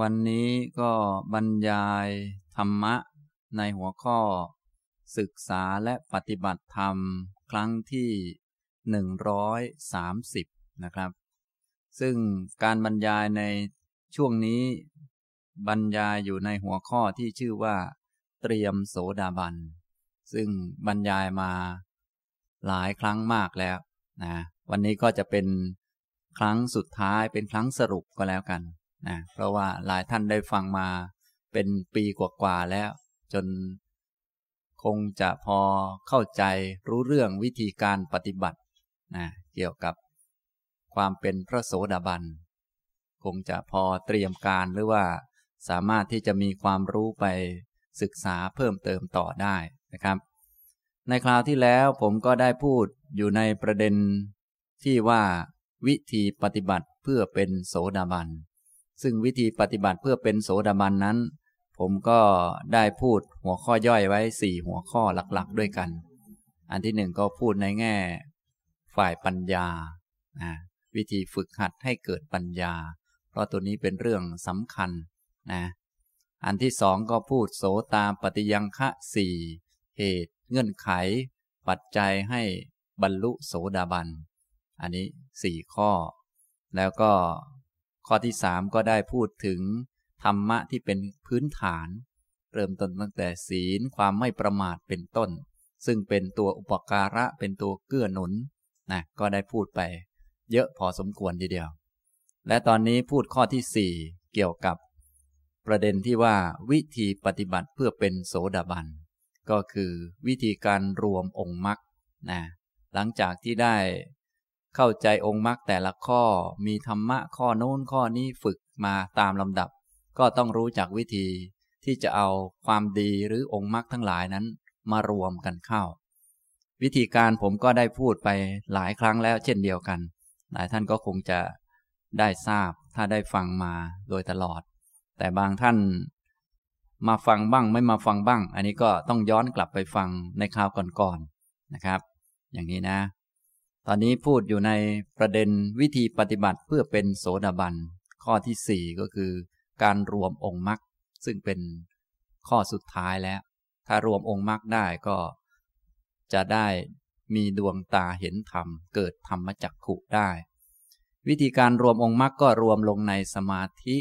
วันนี้ก็บรรยายธรรมะในหัวข้อ ศึกษาและปฏิบัติธรรมครั้งที่ 130 นะครับ ซึ่งการบรรยายในช่วงนี้ บรรยายอยู่ในหัวข้อที่ชื่อว่า เตรียมโสดาบัน ซึ่งบรรยายมาหลายครั้งมากแล้วนะวันนี้ก็จะเป็นครั้งสุดท้ายเป็นครั้งสรุปก็แล้วกัน นะเพราะว่าหลายท่านได้ฟังมาเป็นปีกว่าๆแล้ว จนคงจะพอเข้าใจรู้เรื่องวิธีการปฏิบัตินะเกี่ยวกับความเป็นพระโสดาบัน คงจะพอเตรียมการหรือว่าสามารถที่จะมีความรู้ไปศึกษาเพิ่มเติมต่อได้นะครับ ในคราวที่แล้วผมก็ได้พูดอยู่ในประเด็นที่ว่าวิธีปฏิบัติเพื่อเป็นโสดาบัน ซึ่งวิธีปฏิบัติเพื่อเป็นโสดาบันนั้น ผมก็ได้พูดหัวข้อย่อยไว้สี่หัวข้อหลักๆ ด้วยกัน อันที่หนึ่งก็พูดในแง่ ฝ่ายปัญญา วิธีฝึกหัดให้เกิดปัญญา เพราะตัวนี้เป็นเรื่องสำคัญนะอันที่สองก็พูดโสตามปฏิยังคะสี่เหตุเงื่อนไข ปัจจัยให้บรรลุโสดาบัน อันนี้สี่ข้อ แล้วก็ ข้อที่สามก็ได้พูดถึง ธรรมะที่เป็นพื้นฐาน เริ่มต้นตั้งแต่ศีลความไม่ประมาทเป็นต้น ซึ่งเป็นตัวอุปการะเป็นตัวเกื้อหนุนนะก็ได้พูดไป เยอะพอสมควรทีเดียว และตอนนี้พูดข้อที่สี่เกี่ยวกับ ประเด็นที่ว่าวิธีปฏิบัติเพื่อเป็นโสดาบันก็คือวิธีการรวมองค์มรรคนะหลังจากที่ได้ เข้าใจองค์มรรคแต่ละข้อมีธรรมะข้อโน้นข้อนี้ฝึกมาตามลำดับ ก็ต้องรู้จักวิธีที่จะเอาความดีหรือองค์มรรคทั้งหลายนั้นมารวมกันเข้า วิธีการผมก็ได้พูดไปหลายครั้งแล้วเช่นเดียวกัน หลายท่านก็คงจะได้ทราบถ้าได้ฟังมาโดยตลอด แต่บางท่านมาฟังบ้างไม่มาฟังบ้าง อันนี้ก็ต้องย้อนกลับไปฟังในคราวก่อนๆนะครับ อย่างนี้นะ ตอนนี้พูดอยู่ในประเด็นวิธีปฏิบัติเพื่อเป็นโสดาบัน ข้อที่สี่ก็คือ การรวมองค์มรรคซึ่งเป็นข้อสุดท้ายแล้ว ถ้ารวมองค์มรรคได้ก็จะได้มีดวงตาเห็นธรรม เกิดธรรมจักขุได้ วิธีการรวมองค์มรรคก็รวมลงในสมาธิ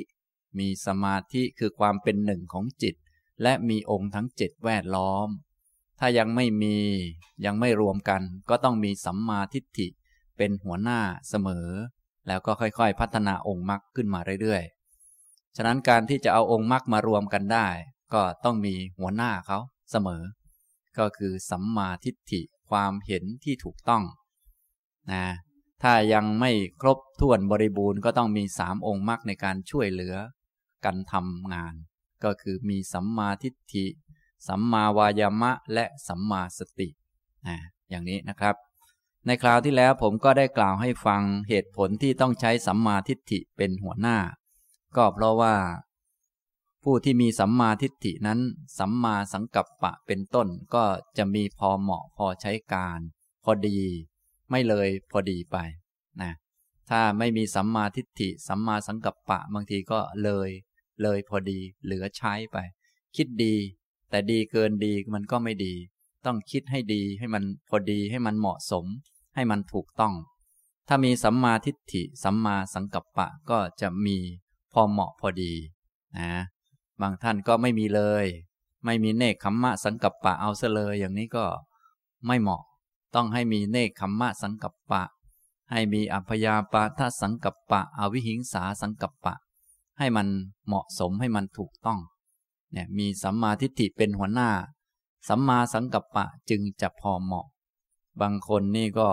มีสมาธิคือความเป็นหนึ่งของจิต และมีองค์ทั้งเจ็ดแวดล้อม ถ้ายังไม่มียังไม่รวมกัน ก็ต้องมีสัมมาทิฏฐิเป็นหัวหน้าเสมอ แล้วก็ค่อยๆ พัฒนาองค์มรรคขึ้นมาเรื่อยๆ ฉะนั้นการที่จะเอาองค์มรรคมารวมกันได้ ก็ต้องมีหัวหน้าเขาเสมอ ก็คือสัมมาทิฏฐิความเห็นที่ถูกต้องนะถ้ายังไม่ครบถ้วนบริบูรณ์ก็ต้องมีสามองค์มรรคในการช่วยเหลือ กันทำงาน ก็คือมีสัมมาทิฏฐิ สัมมาวายามะและสัมมาสติอย่างนี้นะครับ ในคราวที่แล้วผมก็ได้กล่าวให้ฟังเหตุผลที่ต้องใช้สัมมาทิฏฐิเป็นหัวหน้า ก็เพราะว่า ผู้ที่มีสัมมาทิฏฐินั้น สัมมาสังกัปปะเป็นต้นก็จะมีพอเหมาะพอใช้การ พอดี ไม่เลยพอดีไปนะถ้าไม่มีสัมมาทิฏฐิ สัมมาสังกัปปะบางทีก็เลย เลยพอดี เหลือใช้ไป คิดดี แต่ดีเกินดีมันก็ไม่ดี ต้องคิดให้ดีให้มันพอดีให้มันเหมาะสม ให้มันถูกต้อง ถ้ามีสัมมาทิฏฐิ สัมมาสังกัปปะก็จะมีพอเหมาะพอดีนะบางท่านก็ไม่มีเลย ไม่มีเนคขมมะสังกัปปะเอาซะเลยอย่างนี้ก็ไม่เหมาะ ต้องให้มีเนคขมมะสังกัปปะ ให้มีอัพยาปาทสังกัปปะ อวิหิงสาสังกัปปะ ให้มันเหมาะสมให้มันถูกต้อง เนี่ยมีสัมมาทิฏฐิเป็นหัวหน้า สัมมาสังกัปปะจึงจะพอเหมาะ บางคนนี่ก็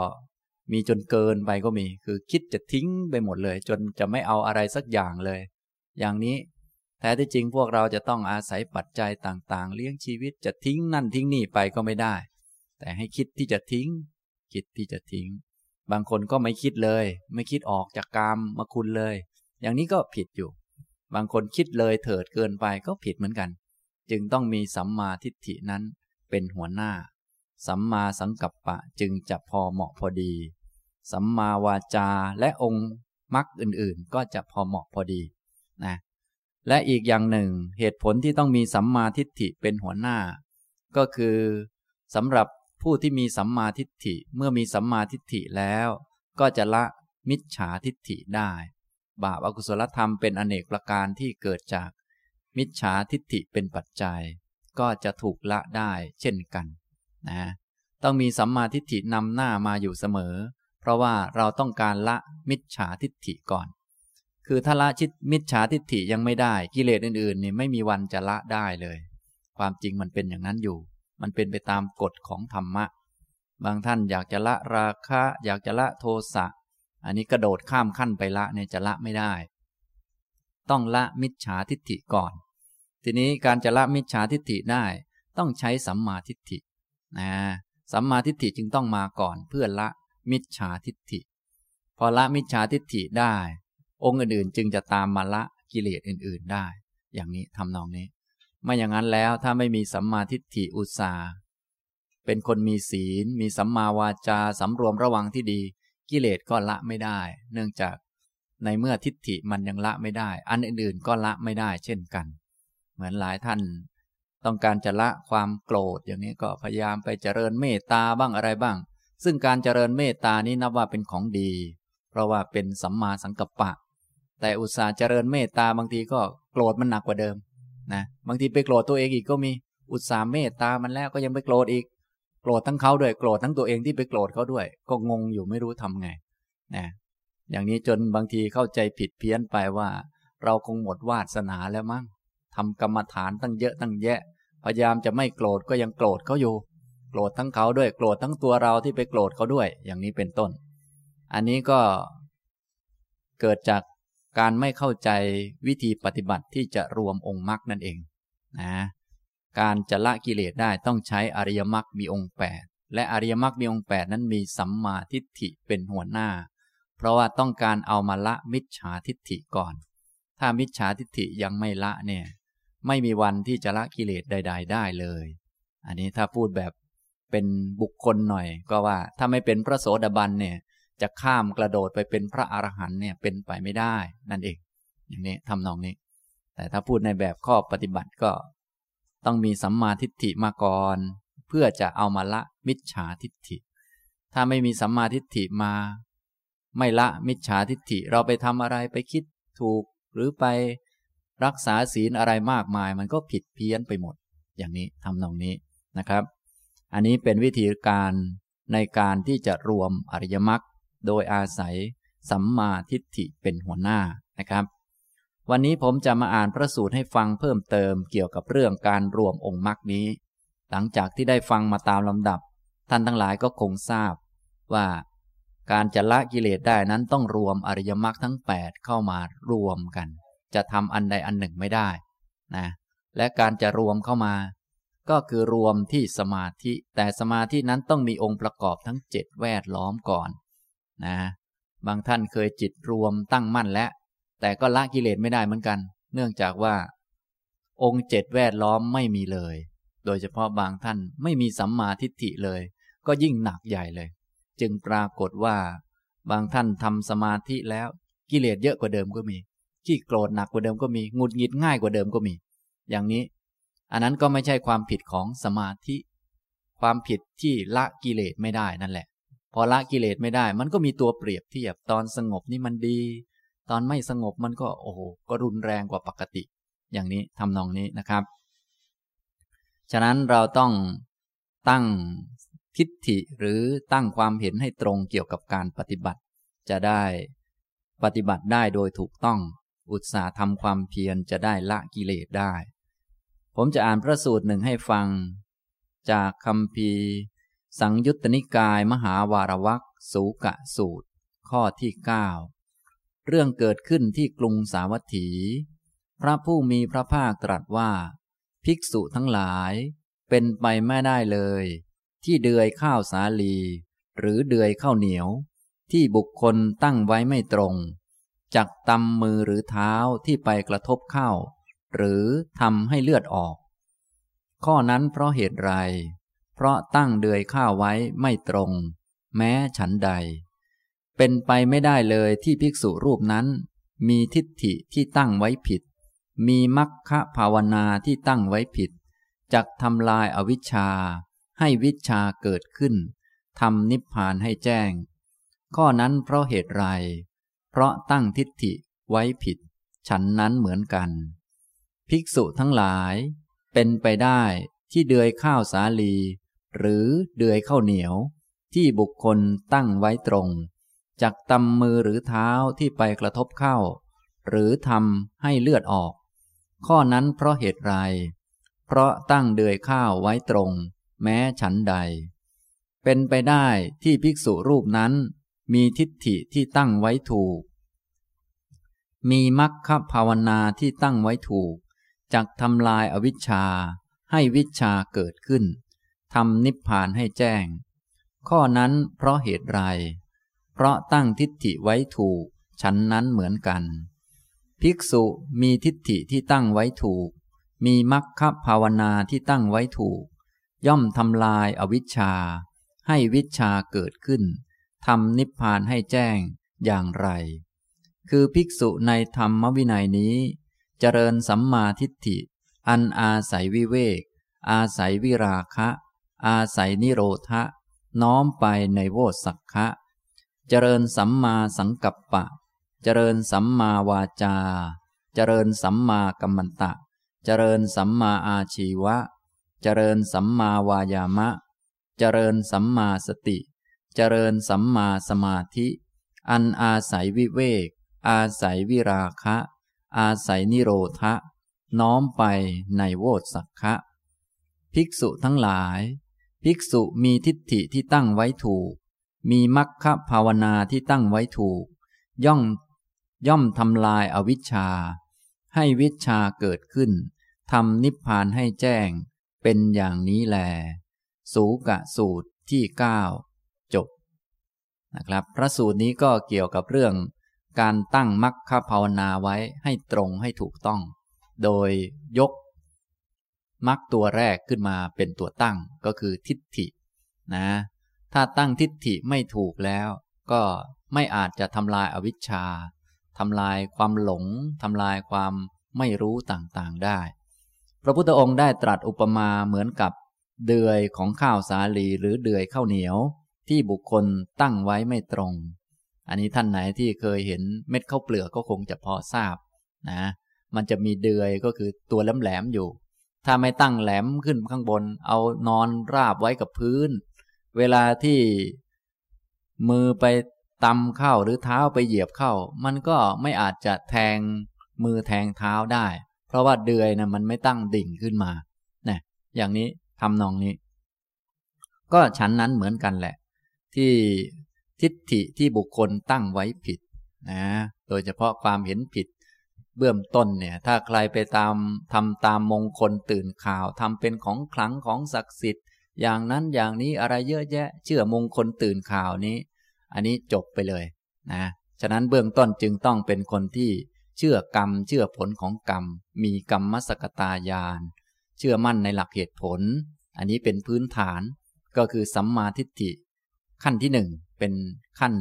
มีจนเกินไปก็มี คือคิดจะทิ้งไปหมดเลย จนจะไม่เอาอะไรสักอย่างเลย อย่างนี้แท้ที่จริงพวกเราจะต้องอาศัยปัจจัยต่างๆ เลี้ยงชีวิตจะทิ้งนั่นทิ้งนี่ไปก็ไม่ได้ แต่ให้คิดที่จะทิ้ง คิดที่จะทิ้ง บางคนก็ไม่คิดเลย ไม่คิดออกจากกามมาคุณเลย อย่างนี้ก็ผิดอยู่ บางคนคิดเลยเถิดเกินไปก็ผิดเหมือนกัน จึงต้องมีสัมมาทิฏฐินั้นเป็นหัวหน้า สัมมาสังกัปปะจึงจะพอเหมาะพอดี สัมมาวาจาและองค์มรรคอื่นๆ ก็จะพอเหมาะพอดีนะและอีกอย่างหนึ่งเหตุผลที่ต้องมีสัมมาทิฏฐิเป็นหัวหน้า ก็คือสำหรับผู้ที่มีสัมมาทิฏฐิเมื่อมีสัมมาทิฏฐิแล้ว ก็จะละมิจฉาทิฏฐิได้ บาปอกุศลธรรมเป็นอเนกประการที่เกิดจากมิจฉาทิฏฐิเป็นปัจจัย ก็จะถูกละได้เช่นกันนะต้องมีสัมมาทิฏฐินำหน้ามาอยู่เสมอ เพราะว่าเราต้องการละมิจฉาทิฏฐิก่อน คือถ้าละชิดมิจฉาทิฏฐิยังไม่ได้กิเลสอื่นๆนี่ไม่มีวันจะละได้เลย ความจริงมันเป็นอย่างนั้นอยู่ มันเป็นไปตามกฎของธรรมะ บางท่านอยากจะละราคะ อยากจะละโทสะ อันนี้กระโดดข้ามขั้นไปละเนี่ยจะละไม่ได้ ต้องละมิจฉาทิฏฐิก่อน ทีนี้การจะละมิจฉาทิฏฐิได้ต้องใช้สัมมาทิฏฐินะสัมมาทิฏฐิจึงต้องมาก่อนเพื่อละมิจฉาทิฏฐิ พอละมิจฉาทิฏฐิได้ องค์อื่นๆจึงจะตามมาละกิเลสอื่นๆได้ อย่างนี้ทำนองนี้ ไม่อย่างนั้นแล้วถ้าไม่มีสัมมาทิฏฐิอุตสาเป็นคนมีศีล มีสัมมาวาจาสำรวมระวังที่ดี กิเลสก็ละไม่ได้ เนื่องจากในเมื่อทิฏฐิมันยังละไม่ได้ อันอื่นๆก็ละไม่ได้เช่นกัน เหมือนหลายท่าน ต้องการจะละความโกรธอย่างนี้ก็พยายามไปเจริญเมตตาบ้างอะไรบ้าง ซึ่งการเจริญเมตตานี้นับว่าเป็นของดี เพราะว่าเป็นสัมมาสังกัปปะ แต่อุตสาห์เจริญเมตตาบางทีก็โกรธมันหนักกว่าเดิมนะบางทีไปโกรธตัวเองอีกก็มีอุตสาห์เมตตามันแล้วก็ยังไปโกรธอีก โกรธทั้งเขาด้วยโกรธทั้งตัวเองที่ไปโกรธเขาด้วย ก็งงอยู่ไม่รู้ทำไงนะอย่างนี้จนบางทีเข้าใจผิดเพี้ยนไปว่า เราคงหมดวาสนาแล้วมั้งทำกรรมฐานตั้งเยอะตั้งแยะ พยายามจะไม่โกรธก็ยังโกรธเขาอยู่ โกรธทั้งเขาด้วยโกรธทั้งตัวเราที่ไปโกรธเขาด้วย อย่างนี้เป็นต้น อันนี้ก็เกิดจากการไม่เข้าใจวิธีปฏิบัติที่จะรวมองค์มรรคนั่นเองนะ การจะละกิเลสได้ต้องใช้อริยมรรคมีองค์แปดและอริยมรรคมีองค์แปดนั้นมีสัมมาทิฏฐิเป็นหัวหน้า เพราะว่าต้องการเอามาละมิจฉาทิฏฐิก่อน ถ้ามิจฉาทิฏฐิยังไม่ละเนี่ย ไม่มีวันที่จะละกิเลสใด ๆ ได้เลย อันนี้ถ้าพูดแบบเป็นบุคคลหน่อยก็ว่าถ้าไม่เป็นพระโสดาบันเนี่ยจะข้ามกระโดดไปเป็นพระอรหันเนี่ยเป็นไปไม่ได้นั่นเอง อย่างนี้ทำนองนี้ แต่ถ้าพูดในแบบข้อปฏิบัติก็ ต้องมีสัมมาทิฏฐิมาก่อน เพื่อจะเอามาละมิจฉาทิฏฐิ ถ้าไม่มีสัมมาทิฏฐิมา ไม่ละมิจฉาทิฏฐิเราไปทำอะไรไปคิดถูก หรือไปรักษาศีลอะไรมากมาย มันก็ผิดเพี้ยนไปหมด อย่างนี้ทำนองนี้นะครับ อันนี้เป็นวิธีการในการที่จะรวมอริยมรรคโดยอาศัยสัมมาทิฏฐิเป็นหัวหน้านะครับ วันนี้ผมจะมาอ่านพระสูตรให้ฟังเพิ่มเติมเกี่ยวกับเรื่องการรวมองค์มรรคนี้ หลังจากที่ได้ฟังมาตามลำดับ ท่านทั้งหลายก็คงทราบ ว่าการจะละกิเลสได้นั้นต้องรวมอริยมรรคทั้ง 8 เข้ามารวมกัน จะทำอันใดอันหนึ่งไม่ได้นะและการจะรวมเข้ามา ก็คือรวมที่สมาธิ แต่สมาธินั้นต้องมีองค์ประกอบทั้งเจ็ดแวดล้อมก่อนนะบางท่านเคยจิตรวมตั้งมั่นแล้ว แต่ก็ละกิเลสไม่ได้เหมือนกัน เนื่องจากว่า องค์เจ็ดแวดล้อมไม่มีเลย โดยเฉพาะบางท่านไม่มีสัมมาทิฏฐิเลย ก็ยิ่งหนักใหญ่เลย จึงปรากฏว่า บางท่านทำสมาธิแล้ว กิเลสเยอะกว่าเดิมก็มีขี้โกรธหนักกว่าเดิมก็มีหงุดหงิดง่ายกว่าเดิมก็มี อย่างนี้ อันนั้นก็ไม่ใช่ความผิดของสมาธิ ความผิดที่ละกิเลสไม่ได้นั่นแหละ พอละกิเลสไม่ได้ มันก็มีตัวเปรียบเทียบตอนสงบนี่มันดี ตอนไม่สงบมันก็โอ้โหก็รุนแรงกว่าปกติ อย่างนี้ทำนองนี้นะครับ ฉะนั้นเราต้องตั้งทิฏฐิหรือตั้งความเห็นให้ตรงเกี่ยวกับการปฏิบัติ จะได้ปฏิบัติได้โดยถูกต้อง อุตสาห์ทำความเพียรจะได้ละกิเลสได้ ผมจะอ่านพระสูตรหนึ่งให้ฟัง จากคำพีสังยุตตนิกายมหาวารวักสูกะสูตร ข้อที่ เรื่องเกิดขึ้นที่กรุงสาวัตถี พระผู้มีพระภาคตรัสว่า ภิกษุทั้งหลาย เป็นไปไม่ได้เลย ที่เดือยข้าวสาลี หรือเดือยข้าวเหนียว ที่บุคคลตั้งไว้ไม่ตรง จักตำมือหรือเท้าที่ไปกระทบเข้า หรือทำให้เลือดออก ข้อนั้นเพราะเหตุไร เพราะตั้งเดือยข้าวไว้ไม่ตรง แม้ฉันใด เป็นไปไม่ได้เลยที่ภิกษุรูปนั้น มีทิฏฐิที่ตั้งไว้ผิด มีมัคคะภาวนาที่ตั้งไว้ผิดจักทำลายอวิชชา ให้วิชาเกิดขึ้นทำนิพพานให้แจ้ง ข้อนั้นเพราะเหตุไร เพราะตั้งทิฏฐิไว้ผิด ฉันนั้นเหมือนกัน ภิกษุทั้งหลาย เป็นไปได้ที่เดือยข้าวสาลี หรือเดือยข้าวเหนียว ที่บุคคลตั้งไว้ตรง จากตำมือหรือเท้าที่ไปกระทบเข้า หรือทำให้เลือดออก ข้อนั้นเพราะเหตุไร เพราะตั้งเดือยข้าวไว้ตรง แม้ฉันใด เป็นไปได้ที่ภิกษุรูปนั้น มีทิฏฐิที่ตั้งไว้ถูก มีมัคคภาวนาที่ตั้งไว้ถูกจักทำลายอวิชชา ให้วิชาเกิดขึ้นทำนิพพานให้แจ้ง ข้อนั้นเพราะเหตุไร เพราะตั้งทิฏฐิไว้ถูกฉันนั้นเหมือนกัน ภิกษุมีทิฏฐิที่ตั้งไว้ถูก มีมัคคภาวนาที่ตั้งไว้ถูก ย่อมทำลายอวิชชา ให้วิชาเกิดขึ้นทำนิพพานให้แจ้งอย่างไร คือภิกษุในธรรมวินัยนี้ เจริญสัมมาทิฏฐิ อันอาศัยวิเวก อาศัยวิราคะ อาศัยนิโรธะ น้อมไปในโวสักคะ เจริญสัมมาสังกัปปะ เจริญสัมมาวาจา เจริญสัมมากัมมันตะ เจริญสัมมาอาชีวะ เจริญสัมมาวายามะ เจริญสัมมาสติ เจริญสัมมาสมาธิ อันอาศัยวิเวก อาศัยวิราคะ อาศัยนิโรธะ น้อมไปในโวตสักคะภิกษุทั้งหลาย ภิกษุมีทิฏฐิที่ตั้งไว้ถูก มีมัคคะภาวนาที่ตั้งไว้ถูก ย่อม ย่อมทำลายอาวิชชา ให้วิชาเกิดขึ้นทำนิพพานให้แจ้ง เป็นอย่างนี้แล สูกะสูตรที่เก้าจบนะครับ พระสูตรนี้ก็เกี่ยวกับเรื่อง การตั้งมัคคภาวนาไว้ให้ตรงให้ถูกต้อง โดยยกมัคตัวแรกขึ้นมาเป็นตัวตั้งก็คือทิฏฐินะ ถ้าตั้งทิฏฐิไม่ถูกแล้ว ก็ไม่อาจจะทำลายอวิชชาทำลายความหลงทำลายความไม่รู้ต่างๆได้ พระพุทธองค์ได้ตรัสอุปมาเหมือนกับ เดือยของข้าวสาลีหรือเดือยข้าวเหนียว ที่บุคคลตั้งไว้ไม่ตรง อันนี้ท่านไหนที่เคยเห็นเม็ดข้าวเปลือกก็คงจะพอทราบนะ มันจะมีเดือยก็คือตัวแหลมๆอยู่ ถ้าไม่ตั้งแหลมขึ้นข้างบน เอานอนราบไว้กับพื้น เวลาที่มือไปตำเข้าหรือเท้าไปเหยียบเข้า มันก็ไม่อาจจะแทงมือแทงเท้าได้ เพราะว่าเดือยนะมันไม่ตั้งดิ่งขึ้นมาเนี่ยอย่างนี้ทำนองนี้ ก็ฉันนั้นเหมือนกันแหละ ที่ทิฏฐิที่บุคคลตั้งไว้ผิดนะโดยเฉพาะความเห็นผิด เบื้องต้นเนี่ย ถ้าใครไปตามทำตามมงคลตื่นข่าวทำเป็นของขลังของศักดิ์สิทธิ์ อย่างนั้นอย่างนี้อะไรเยอะแยะ เชื่อมงคลตื่นข่าวนี้ อันนี้จบไปเลยนะฉะนั้นเบื้องต้นจึงต้องเป็นคนที่เชื่อกรรม เชื่อผลของกรรม มีกรรมมสกตายาน เชื่อมั่นในหลักเหตุผล อันนี้เป็นพื้นฐานก็คือสัมมาทิฏฐิ ขั้นที่หนึ่งเป็นขั้น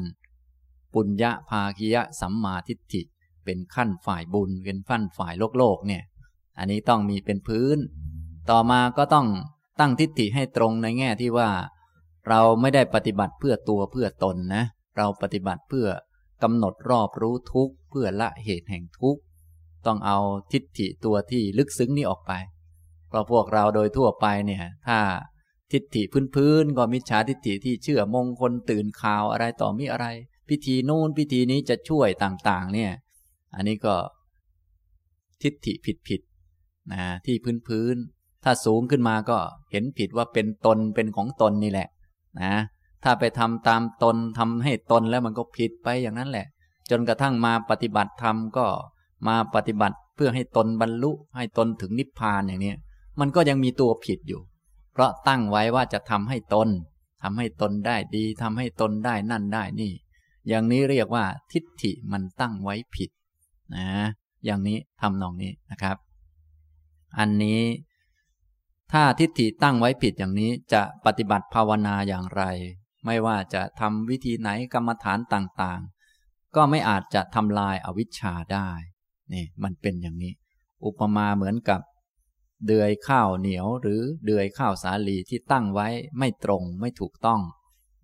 ปุญญาภาคิยะสัมมาทิฏฐิ เป็นขั้นฝ่ายบุญเป็นขั้นฝ่ายโลกโลกเนี่ย อันนี้ต้องมีเป็นพื้น ต่อมาก็ต้อง ตั้งทิฏฐิให้ตรงในแง่ที่ว่า เราไม่ได้ปฏิบัติเพื่อตัวเพื่อตนนะ เราปฏิบัติเพื่อกำหนดรอบรู้ทุกข์เพื่อละเหตุแห่งทุกข์ต้องเอาทิฏฐิตัวที่ลึกซึ้งนี้ออกไป เพราะพวกเราโดยทั่วไปเนี่ย ถ้าทิฏฐิพื้นๆก็มิจฉาทิฏฐิที่เชื่อมงคลตื่นข่าวอะไรต่อมีอะไร พิธีนู่นพิธีนี้จะช่วยต่างๆ เนี่ย อันนี้ก็ ทิฏฐิผิดๆนะที่พื้น ถ้าสูงขึ้นมาก็เห็นผิดว่าเป็นตนเป็นของตนนี่แหละ นะ ถ้าไปทำตามตนทำให้ตนแล้วมันก็ผิดไปอย่างนั้นแหละ จนกระทั่งมาปฏิบัติธรรมก็มาปฏิบัติเพื่อให้ตนบรรลุให้ตนถึงนิพพานอย่างนี้มันก็ยังมีตัวผิดอยู่ เพราะตั้งไว้ว่าจะทำให้ตนทำให้ตนได้ดีทำให้ตนได้นั่นได้นี่ อย่างนี้เรียกว่าทิฏฐิมันตั้งไว้ผิด นะ อย่างนี้ทำนองนี้นะครับ อันนี้ ถ้าทิฏฐิตั้งไว้ผิดอย่างนี้จะปฏิบัติภาวนาอย่างไร ไม่ว่าจะทำวิธีไหนกรรมฐานต่างๆ ก็ไม่อาจจะทำลายอาวิชชาได้นี่มันเป็นอย่างนี้ อุปมาเหมือนกับ เดือยข้าวเหนียวหรือเดือยข้าวสาลีที่ตั้งไว้ไม่ตรงไม่ถูกต้อง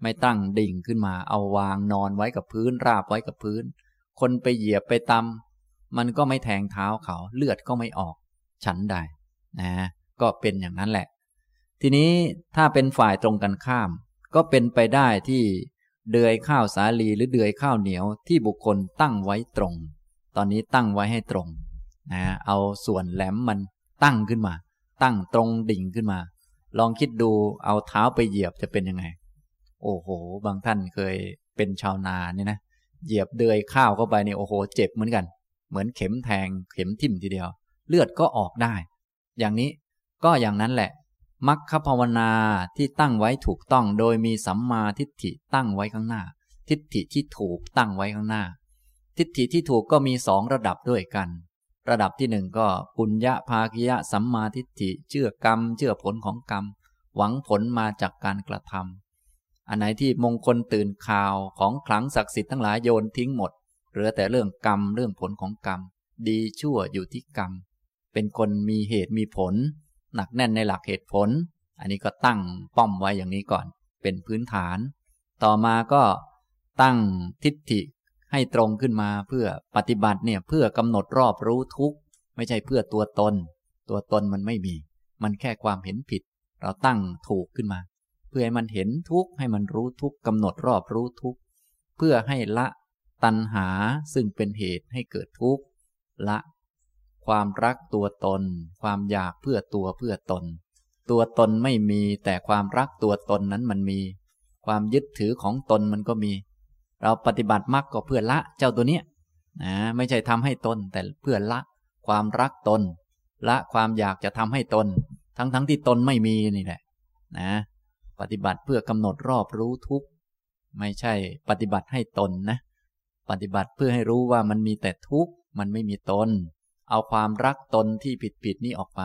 ไม่ตั้งดิ่งขึ้นมาเอาวางนอนไว้กับพื้นราบไว้กับพื้น คนไปเหยียบไปตำมันก็ไม่แทงเท้าเขาเลือดก็ไม่ออก ฉันใดนะ ก็เป็นอย่างนั้นแหละ ทีนี้ถ้าเป็นฝ่ายตรงกันข้าม ก็เป็นไปได้ที่เดือยข้าวสาลีหรือเดือยข้าวเหนียวที่บุคคลตั้งไว้ตรง ตอนนี้ตั้งไว้ให้ตรงนะเอาส่วนแหลมมันตั้งขึ้นมา ตั้งตรงดิ่งขึ้นมา ลองคิดดูเอาเท้าไปเหยียบจะเป็นยังไง โอ้โห บางท่านเคยเป็นชาวนาเนี่ยนะ เหยียบเดือยข้าวเข้าไปเนี่ยโอ้โห เจ็บเหมือนกัน เหมือนเข็มแทงเข็มทิ่มทีเดียว เลือดก็ออกได้ อย่างนี้ ก็อย่างนั้นแหละมัคคภาวนาที่ตั้งไว้ถูกต้องโดยมีสัมมาทิฏฐิตั้งไว้ข้างหน้า ทิฏฐิที่ถูกตั้งไว้ข้างหน้า ทิฏฐิที่ถูกก็มีสองระดับด้วยกัน ระดับที่หนึ่งก็ปุญญาภาคิยะสัมมาทิฏฐิเชื่อกรรม เชื่อผลของกรรม หวังผลมาจากการกระทำอันไหนที่มงคลตื่นข่าวของขลังศักดิ์สิทธิ์ทั้งหลายโยนทิ้งหมดเหลือแต่เรื่องกรรมเรื่องผลของกรรม ดีชั่วอยู่ที่กรรม เป็นคนมีเหตุมีผล หนักแน่นในหลักเหตุผล อันนี้ก็ตั้งป้อมไว้อย่างนี้ก่อน เป็นพื้นฐาน ต่อมาก็ตั้งทิฏฐิให้ตรงขึ้นมาเพื่อปฏิบัติเนี่ยเพื่อกำหนดรอบรู้ทุกไม่ใช่เพื่อตัวตน ตัวตนมันไม่มี มันแค่ความเห็นผิด เราตั้งถูกขึ้นมา เพื่อให้มันเห็นทุกให้มันรู้ทุกกำหนดรอบรู้ทุกเพื่อให้ละตัณหาซึ่งเป็นเหตุให้เกิดทุกข์ละ ความรักตัวตน ความอยากเพื่อตัวเพื่อตน ตัวตนไม่มีแต่ความรักตัวตนนั้นมันมี ความยึดถือของตนมันก็มี เราปฏิบัติมรรคก็เพื่อละเจ้าตัวเนี้ยนะไม่ใช่ทำให้ตนแต่เพื่อละ ความรักตน ละความอยากจะทำให้ตน ทั้งทั้งที่ตนไม่มีนี่แหละ นะ ปฏิบัติเพื่อกำหนดรอบรู้ทุกไม่ใช่ปฏิบัติให้ตนนะ ปฏิบัติเพื่อให้รู้ว่ามันมีแต่ทุกข์มันไม่มีตน เอาความรักตนที่ผิดผิดนี้ออกไป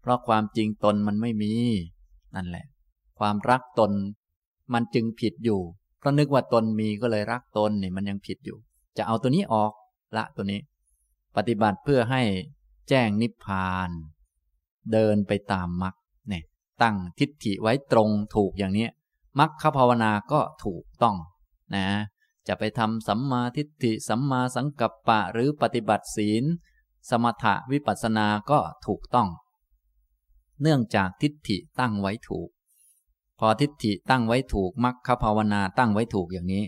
เพราะความจริงตนมันไม่มี นั่นแหละ ความรักตน มันจึงผิดอยู่ เพราะนึกว่าตนมีก็เลยรักตนนี่มันยังผิดอยู่ จะเอาตัวนี้ออกละตัวนี้ ปฏิบัติเพื่อให้แจ้งนิพพาน เดินไปตามมรรคเนี่ยตั้งทิฏฐิไว้ตรงถูกอย่างนี้มรรคภาวนาก็ถูกต้องนะจะไปทำสัมมาทิฏฐิสัมมาสังกัปปะหรือปฏิบัติศีล สมถะวิปัสสนาก็ถูกต้อง เนื่องจากทิฏฐิตั้งไว้ถูก พอทิฏฐิตั้งไว้ถูกมรรคภาวนาตั้งไว้ถูกอย่างนี้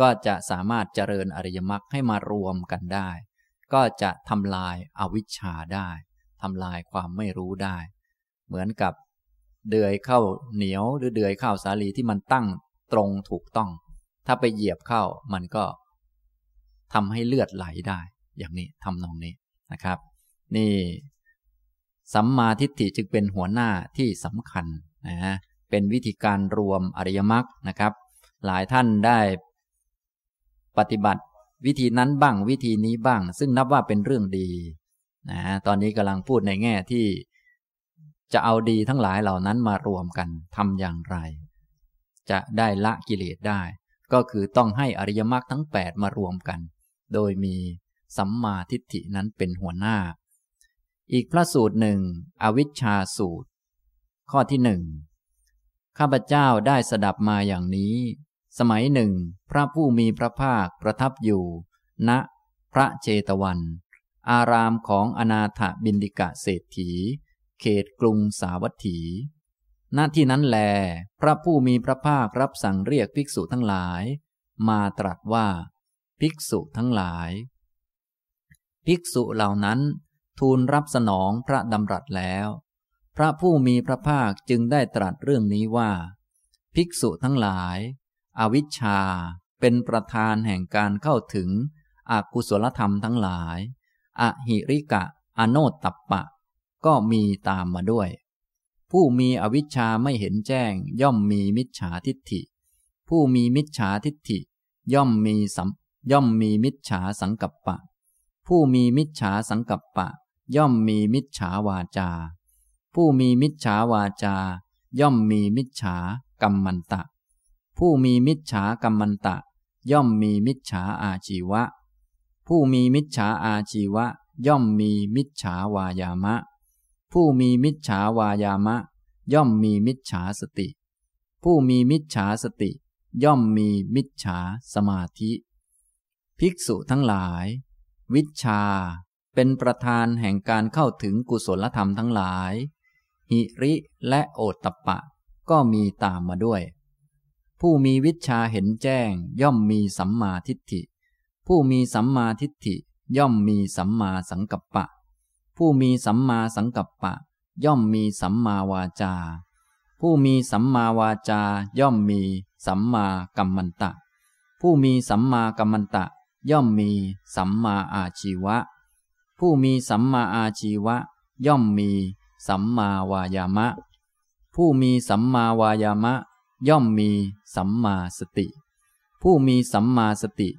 ก็จะสามารถเจริญอริยมรรคให้มารวมกันได้ ก็จะทำลายอาวิชชาได้ทำลายความไม่รู้ได้ เหมือนกับ เดือยเข้าเหนียวหรือเดือยข้าวสาลีที่มันตั้งตรงถูกต้อง ถ้าไปเหยียบเข้ามันก็ทำให้เลือดไหลได้ อย่างนี้ทำนองนี้ นะครับ นี่สัมมาทิฏฐิจึงเป็นหัวหน้าที่สำคัญนะฮะเป็นวิธีการรวมอริยมรรคนะครับ หลายท่านได้ปฏิบัติวิธีนั้นบ้างวิธีนี้บ้าง ซึ่งนับว่าเป็นเรื่องดีนะตอนนี้กำลังพูดในแง่ที่จะเอาดีทั้งหลายเหล่านั้นมารวมกันทำอย่างไร จะได้ละกิเลสได้ ก็คือต้องให้อริยมรรคทั้ง 8 มารวมกัน โดยมี สัมมาทิฏฐินั้นเป็นหัวหน้า อีกพระสูตรหนึ่ง อวิชชาสูตร ข้อที่หนึ่งข้าพเจ้าได้สดับมาอย่างนี้ สมัยหนึ่ง พระผู้มีพระภาคประทับอยู่ณพระเจตวัน อารามของอนาถบินดิกะเศรษฐี เขตกรุงสาวัตถีณที่นั้นแล พระผู้มีพระภาครับสั่งเรียกภิกษุทั้งหลาย มาตรัสว่า ภิกษุทั้งหลาย ภิกษุเหล่านั้น ทูลรับสนองพระดำรัสแล้ว พระผู้มีพระภาคจึงได้ตรัสเรื่องนี้ว่า ภิกษุทั้งหลาย อวิชชาเป็นประธานแห่งการเข้าถึงอกุศลธรรมทั้งหลาย อหิริกะ อโนตตัปปะ ก็มีตามมาด้วย ผู้มีอวิชชาไม่เห็นแจ้ง ย่อมมีมิจฉาทิฏฐิ ผู้มีมิจฉาทิฏฐิ ย่อมมีสัมย่อมมีมิจฉาสังกัปปะ ผู้มีมิจฉาสังกัปปะ ย่อมมีมิจฉาวาจา ผู้มีมิจฉาวาจา ย่อมมีมิจฉากรรมันตะ ผู้มีมิจฉากรรมันตะ ย่อมมีมิจฉาอาชีวะ ผู้มีมิจฉาอาชีวะ ย่อมมีมิจฉาวายามะ ผู้มีมิจฉาวายามะ ย่อมมีมิจฉาสติ ผู้มีมิจฉาสติ ย่อมมีมิจฉาสมาธิ ภิกษุทั้งหลาย วิชา เป็นประธานแห่งการเข้าถึงกุศลธรรมทั้งหลาย หิริและโอตตะปะ ก็มีตามมาด้วย ผู้มีวิชาเห็นแจ้ง ย่อมมีสัมมาทิฏฐิ ผู้มีสัมมาทิฏฐิ ย่อมมีสัมมาสังกัปปะ ผู้มีสัมมาสังกัปปะ ย่อมมีสัมมาวาจา ผู้มีสัมมาวาจา ย่อมมีสัมมากัมมันตะ ผู้มีสัมมากัมมันตะ ย่อมมีสัมมาอาชีวะ ผู้มีสัมมาอาชีวะ ย่อมมีสัมมาวายามะ ผู้มีสัมมาวายามะ ย่อมมีสัมมาสติ ผู้มีสัมมาสติ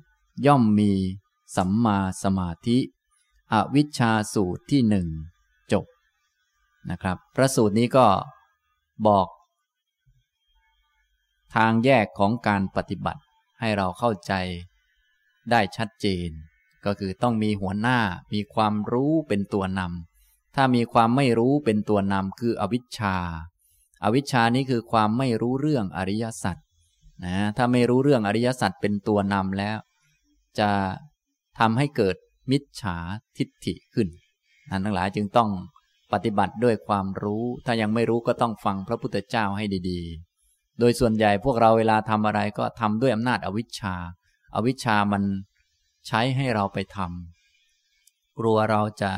ย่อมมีสัมมาสมาธิ อวิชชาสูตรที่หนึ่งจบนะครับ พระสูตรนี้ก็บอก ทางแยกของการปฏิบัติให้เราเข้าใจ ได้ชัดเจน ก็คือต้องมีหัวหน้ามีความรู้เป็นตัวนำถ้ามีความไม่รู้เป็นตัวนำคืออวิชชาอวิชชานี้คือความไม่รู้เรื่องอริยสัจนะถ้าไม่รู้เรื่องอริยสัจเป็นตัวนำแล้ว จะทำให้เกิดมิจฉาทิฏฐิขึ้นนั้นทั้งหลายจึงต้องปฏิบัติด้วยความรู้ ถ้ายังไม่รู้ก็ต้องฟังพระพุทธเจ้าให้ดี ๆ โดยส่วนใหญ่พวกเราเวลาทำอะไรก็ทำด้วยอำนาจอวิชชา อวิชชามันใช้ให้เราไปทำกลัวเราจะ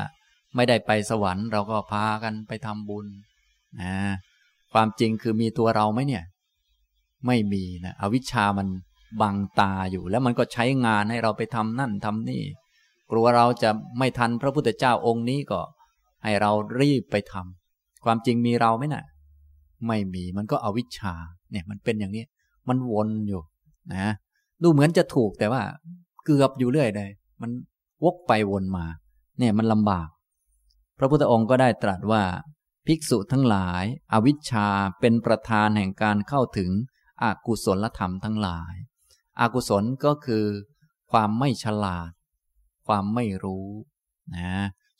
ไม่ได้ไปสวรรค์เราก็พากันไปทำบุญนะความจริงคือมีตัวเราไหมเนี่ย ไม่มีนะอวิชชามันบังตาอยู่ แล้วมันก็ใช้งานให้เราไปทำนั่นทำนี่ กลัวเราจะไม่ทันพระพุทธเจ้าองค์นี้ก็ ให้เรารีบไปทำความจริงมีเราไหมนะ่ะ ไม่มีมันก็อวิชชาเนี่ยมันเป็นอย่างนี้ มันวนอยู่นะ ดูเหมือนจะถูกแต่ว่า เกือบอยู่เรื่อยเลย มันวกไปวนมา เนี่ยมันลำบาก พระพุทธองค์ก็ได้ตรัสว่า ภิกษุทั้งหลาย อวิชชาเป็นประธานแห่งการเข้าถึงอกุศลธรรมทั้งหลายอกุศลก็คือ ความไม่ฉลาด ความไม่รู้นะ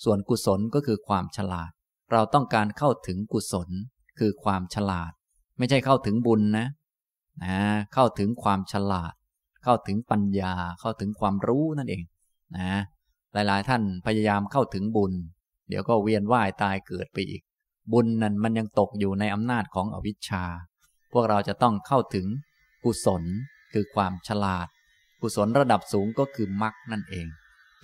ส่วนกุศลก็คือความฉลาด เราต้องการเข้าถึงกุศลคือความฉลาด ไม่ใช่เข้าถึงบุญนะนะ เข้าถึงความฉลาด เข้าถึงปัญญาเข้าถึงความรู้นั่นเองนะหลายๆ ท่านพยายามเข้าถึงบุญ เดี๋ยวก็เวียนว่ายตายเกิดไปอีก บุญนั้นมันยังตกอยู่ในอำนาจของอวิชชา พวกเราจะต้องเข้าถึงกุศลคือความฉลาด กุศลระดับสูงก็คือมรรคนั่นเอง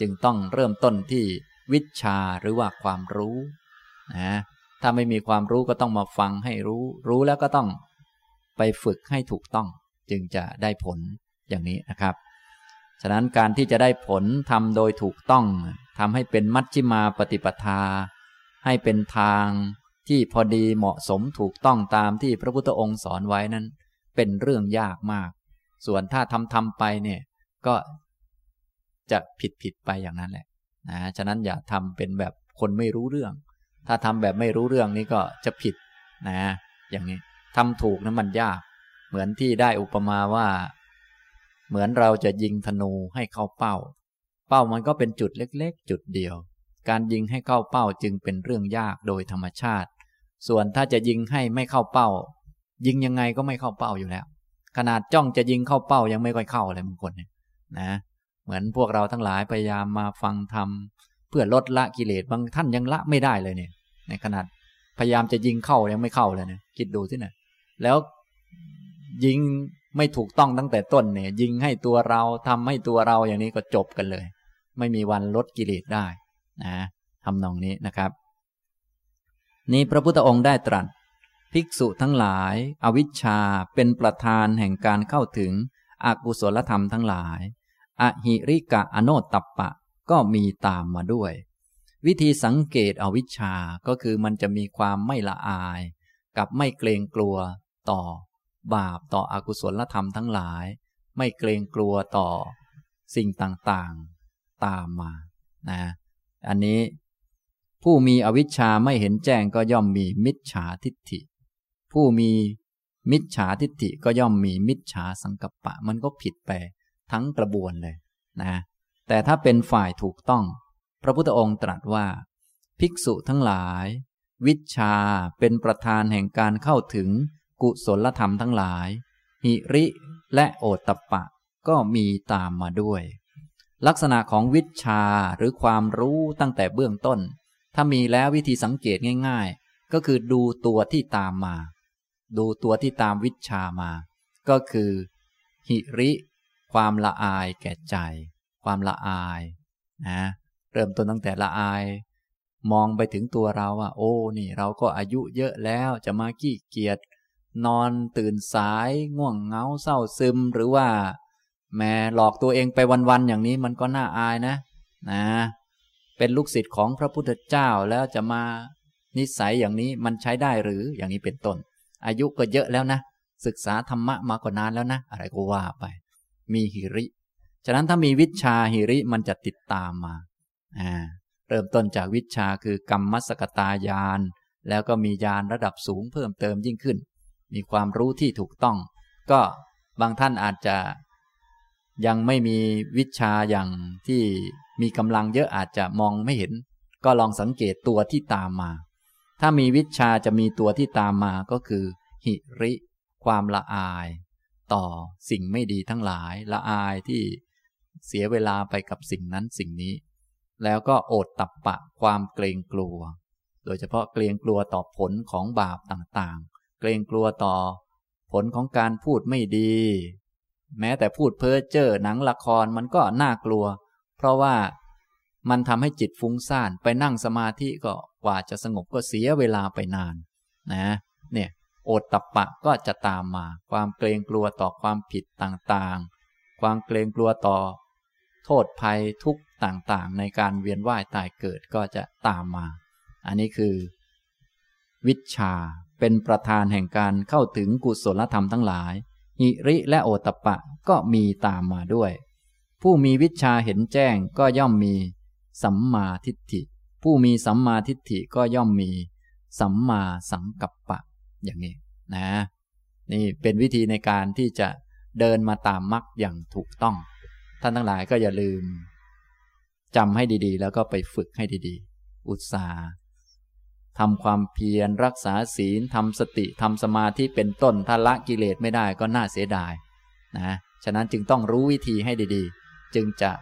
จึงต้องเริ่มต้นที่วิชาหรือว่าความรู้นะถ้าไม่มีความรู้ก็ต้องมาฟังให้รู้ รู้แล้วก็ต้องไปฝึกให้ถูกต้อง จึงจะได้ผล อย่างนี้นะครับ ฉะนั้นการที่จะได้ผลทำโดยถูกต้องทำให้เป็นมัชฌิมาปฏิปทา ให้เป็นทางที่พอดีเหมาะสมถูกต้องตามที่พระพุทธองค์สอนไว้นั้น เป็นเรื่องยากมาก ส่วนถ้าทำทำไปเนี่ยก็จะผิดผิดไปอย่างนั้นแหละนะฉะนั้นอย่าทำเป็นแบบคนไม่รู้เรื่อง ถ้าทำแบบไม่รู้เรื่องนี้ก็จะผิดนะ อย่างนี้ทำถูกนะมันยาก เหมือนที่ได้อุปมาว่า เหมือนเราจะยิงธนูให้เข้าเป้า เป้ามันก็เป็นจุดเล็กๆ จุดเดียว การยิงให้เข้าเป้าจึงเป็นเรื่องยากโดยธรรมชาติ ส่วนถ้าจะยิงให้ไม่เข้าเป้า ยิงยังไงก็ไม่เข้าเป้าอยู่แล้ว ขนาดจ้องจะยิงเข้าเป้ายังไม่ค่อยเข้าเลยบางคนเนี่ยนะเหมือนพวกเราทั้งหลายพยายามมาฟังธรรมเพื่อลดละกิเลสบางท่านยังละไม่ได้เลยเนี่ย ในขนาดพยายามจะยิงเข้ายังไม่เข้าเลยเนี่ยคิดดูสินะแล้วยิง ไม่ถูกต้องตั้งแต่ต้นเนี่ย ยิงให้ตัวเราทำให้ตัวเราอย่างนี้ก็จบกันเลย ไม่มีวันลดกิเลสได้นะทำนองนี้นะครับ นี่พระพุทธองค์ได้ตรัส ภิกษุทั้งหลาย อวิชชาเป็นประธานแห่งการเข้าถึงอกุศลธรรมทั้งหลาย อหิริกะอโนตตัปปะก็มีตามมาด้วย วิธีสังเกตอวิชชาก็คือมันจะมีความไม่ละอาย กับไม่เกรงกลัวต่อ บาปต่ออกุศลธรรมทั้งหลาย ไม่เกรงกลัวต่อสิ่งต่างๆตามมานะอันนี้ผู้มีอวิชชาไม่เห็นแจ้งก็ย่อมมีมิจฉาทิฏฐิ ผู้มีมิจฉาทิฏฐิก็ย่อมมีมิจฉาสังกัปปะ มันก็ผิดไปทั้งกระบวนเลยนะแต่ถ้าเป็นฝ่ายถูกต้อง พระพุทธองค์ตรัสว่า ภิกษุทั้งหลาย วิชาเป็นประธานแห่งการเข้าถึง กุศลธรรมทั้งหลาย หิริและโอตตะปะก็มีตามมาด้วย ลักษณะของวิชาหรือความรู้ตั้งแต่เบื้องต้น ถ้ามีแล้ววิธีสังเกตง่าย ๆ ก็คือดูตัวที่ตามมา ดูตัวที่ตามวิชามา ก็คือ หิริ ความละอายแก่ใจ ความละอายนะเริ่มต้นตั้งแต่ละอาย มองไปถึงตัวเราว่า โอ้นี่เราก็อายุเยอะแล้วจะมาขี้เกียจ นอนตื่นสาย ง่วงเงาเศร้าซึมหรือว่าแม่หลอกตัวเองไปวัน ๆ อย่างนี้มันก็น่าอายนะ นะ เป็นลูกศิษย์ของพระพุทธเจ้าแล้วจะมานิสัยอย่างนี้มันใช้ได้หรืออย่างนี้เป็นต้น อายุก็เยอะแล้วนะ ศึกษาธรรมะมาก็นานแล้วนะ อะไรก็ว่าไป มีหิริ ฉะนั้นถ้ามีวิชาหิริมันจะติดตามมาอ่าเริ่มต้นจากวิชาคือกรรมมสกตายาน แล้วก็มียานระดับสูงเพิ่มเติมยิ่งขึ้น มีความรู้ที่ถูกต้อง ก็บางท่านอาจจะยังไม่มีวิชาอย่างที่มีกำลังเยอะอาจจะมองไม่เห็น ก็ลองสังเกตตัวที่ตามมา ถ้ามีวิชาจะมีตัวที่ตามมาก็คือ หิริ ความละอาย ต่อสิ่งไม่ดีทั้งหลายละอายที่เสียเวลาไปกับสิ่งนั้นสิ่งนี้ แล้วก็โอดตับปะความเกรงกลัว โดยเฉพาะเกรงกลัวต่อผลของบาปต่าง เกรงกลัวต่อ ผลของการพูดไม่ดี แม้แต่พูดเพ้อเจ้อหนังละครมันก็น่ากลัว เพราะว่ามันทำให้จิตฟุ้งซ่านไปนั่งสมาธิก็กว่าจะสงบก็เสียเวลาไปนาน นะ เนี่ยโอตตะปะก็จะตามมา ความเกรงกลัวต่อความผิดต่างๆ ความเกรงกลัวต่อ โทษภัยทุกต่างๆ ในการเวียนว่ายตายเกิดก็จะตามมา อันนี้คือ วิชา เป็นประธานแห่งการเข้าถึงกุศลธรรมทั้งหลาย หิริและโอตปะก็มีตามมาด้วย ผู้มีวิชาเห็นแจ้งก็ย่อมมี สัมมาทิฏฐิ ผู้มีสัมมาทิฏฐิก็ย่อมมี สัมมาสังกัปปะ อย่างนี้นะ นี่เป็นวิธีในการที่จะเดินมาตามมรรคอย่างถูกต้อง ท่านทั้งหลายก็อย่าลืมจำให้ดีๆ แล้วก็ไปฝึกให้ดีๆ อุตสาห์ ทำความเพียรรักษาศีลทำสติทำสมาธิเป็นต้นถ้าละกิเลสไม่ได้ก็น่าเสียดายนะฉะนั้นจึงต้องรู้วิธีให้ดีๆ จึงจะ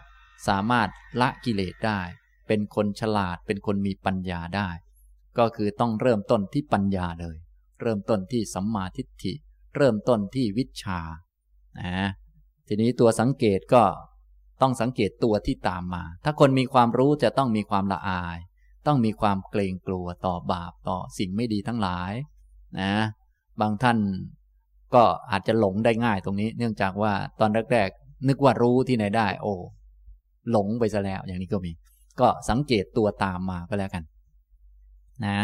สามารถละกิเลสได้ เป็นคนฉลาดเป็นคนมีปัญญาได้ ก็คือต้องเริ่มต้นที่ปัญญาเลย เริ่มต้นที่สัมมาทิฏฐิ เริ่มต้นที่วิชานะทีนี้ตัวสังเกตก็ต้องสังเกตตัวที่ตามมา ถ้าคนมีความรู้จะต้องมีความละอาย ต้องมีความเกรงกลัวต่อบาปต่อสิ่งไม่ดีทั้งหลายนะบางท่านก็อาจจะหลงได้ง่ายตรงนี้ เนื่องจากว่าตอนแรกๆ นึกว่ารู้ที่ไหนได้ โอ้หลงไปซะแล้วอย่างนี้ก็มี ก็สังเกตตัวตามมาก็แล้วกันนะ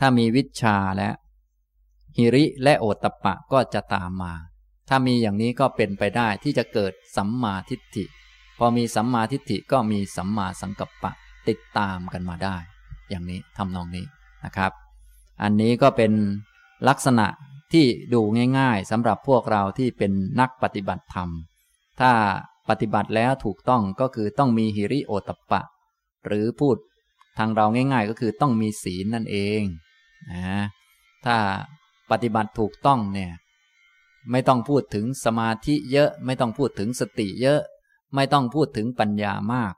ถ้ามีวิชาและฮิริและโอตตะปะก็จะตามมา ถ้ามีอย่างนี้ก็เป็นไปได้ที่จะเกิดสัมมาทิฏฐิ พอมีสัมมาทิฏฐิก็มีสัมมาสังกัปปะติดตามกันมาได้ อย่างนี้ทำนองนี้นะครับ อันนี้ก็เป็นลักษณะที่ดูง่ายๆสำหรับพวกเราที่เป็นนักปฏิบัติธรรม ถ้าปฏิบัติแล้วถูกต้องก็คือต้องมีหิริโอตปะ หรือพูดทางเราง่าย ๆ ก็คือต้องมีศีลนั่นเองนะถ้าปฏิบัติถูกต้องเนี่ยไม่ต้องพูดถึงสมาธิเยอะ ไม่ต้องพูดถึงสติเยอะ ไม่ต้องพูดถึงปัญญามาก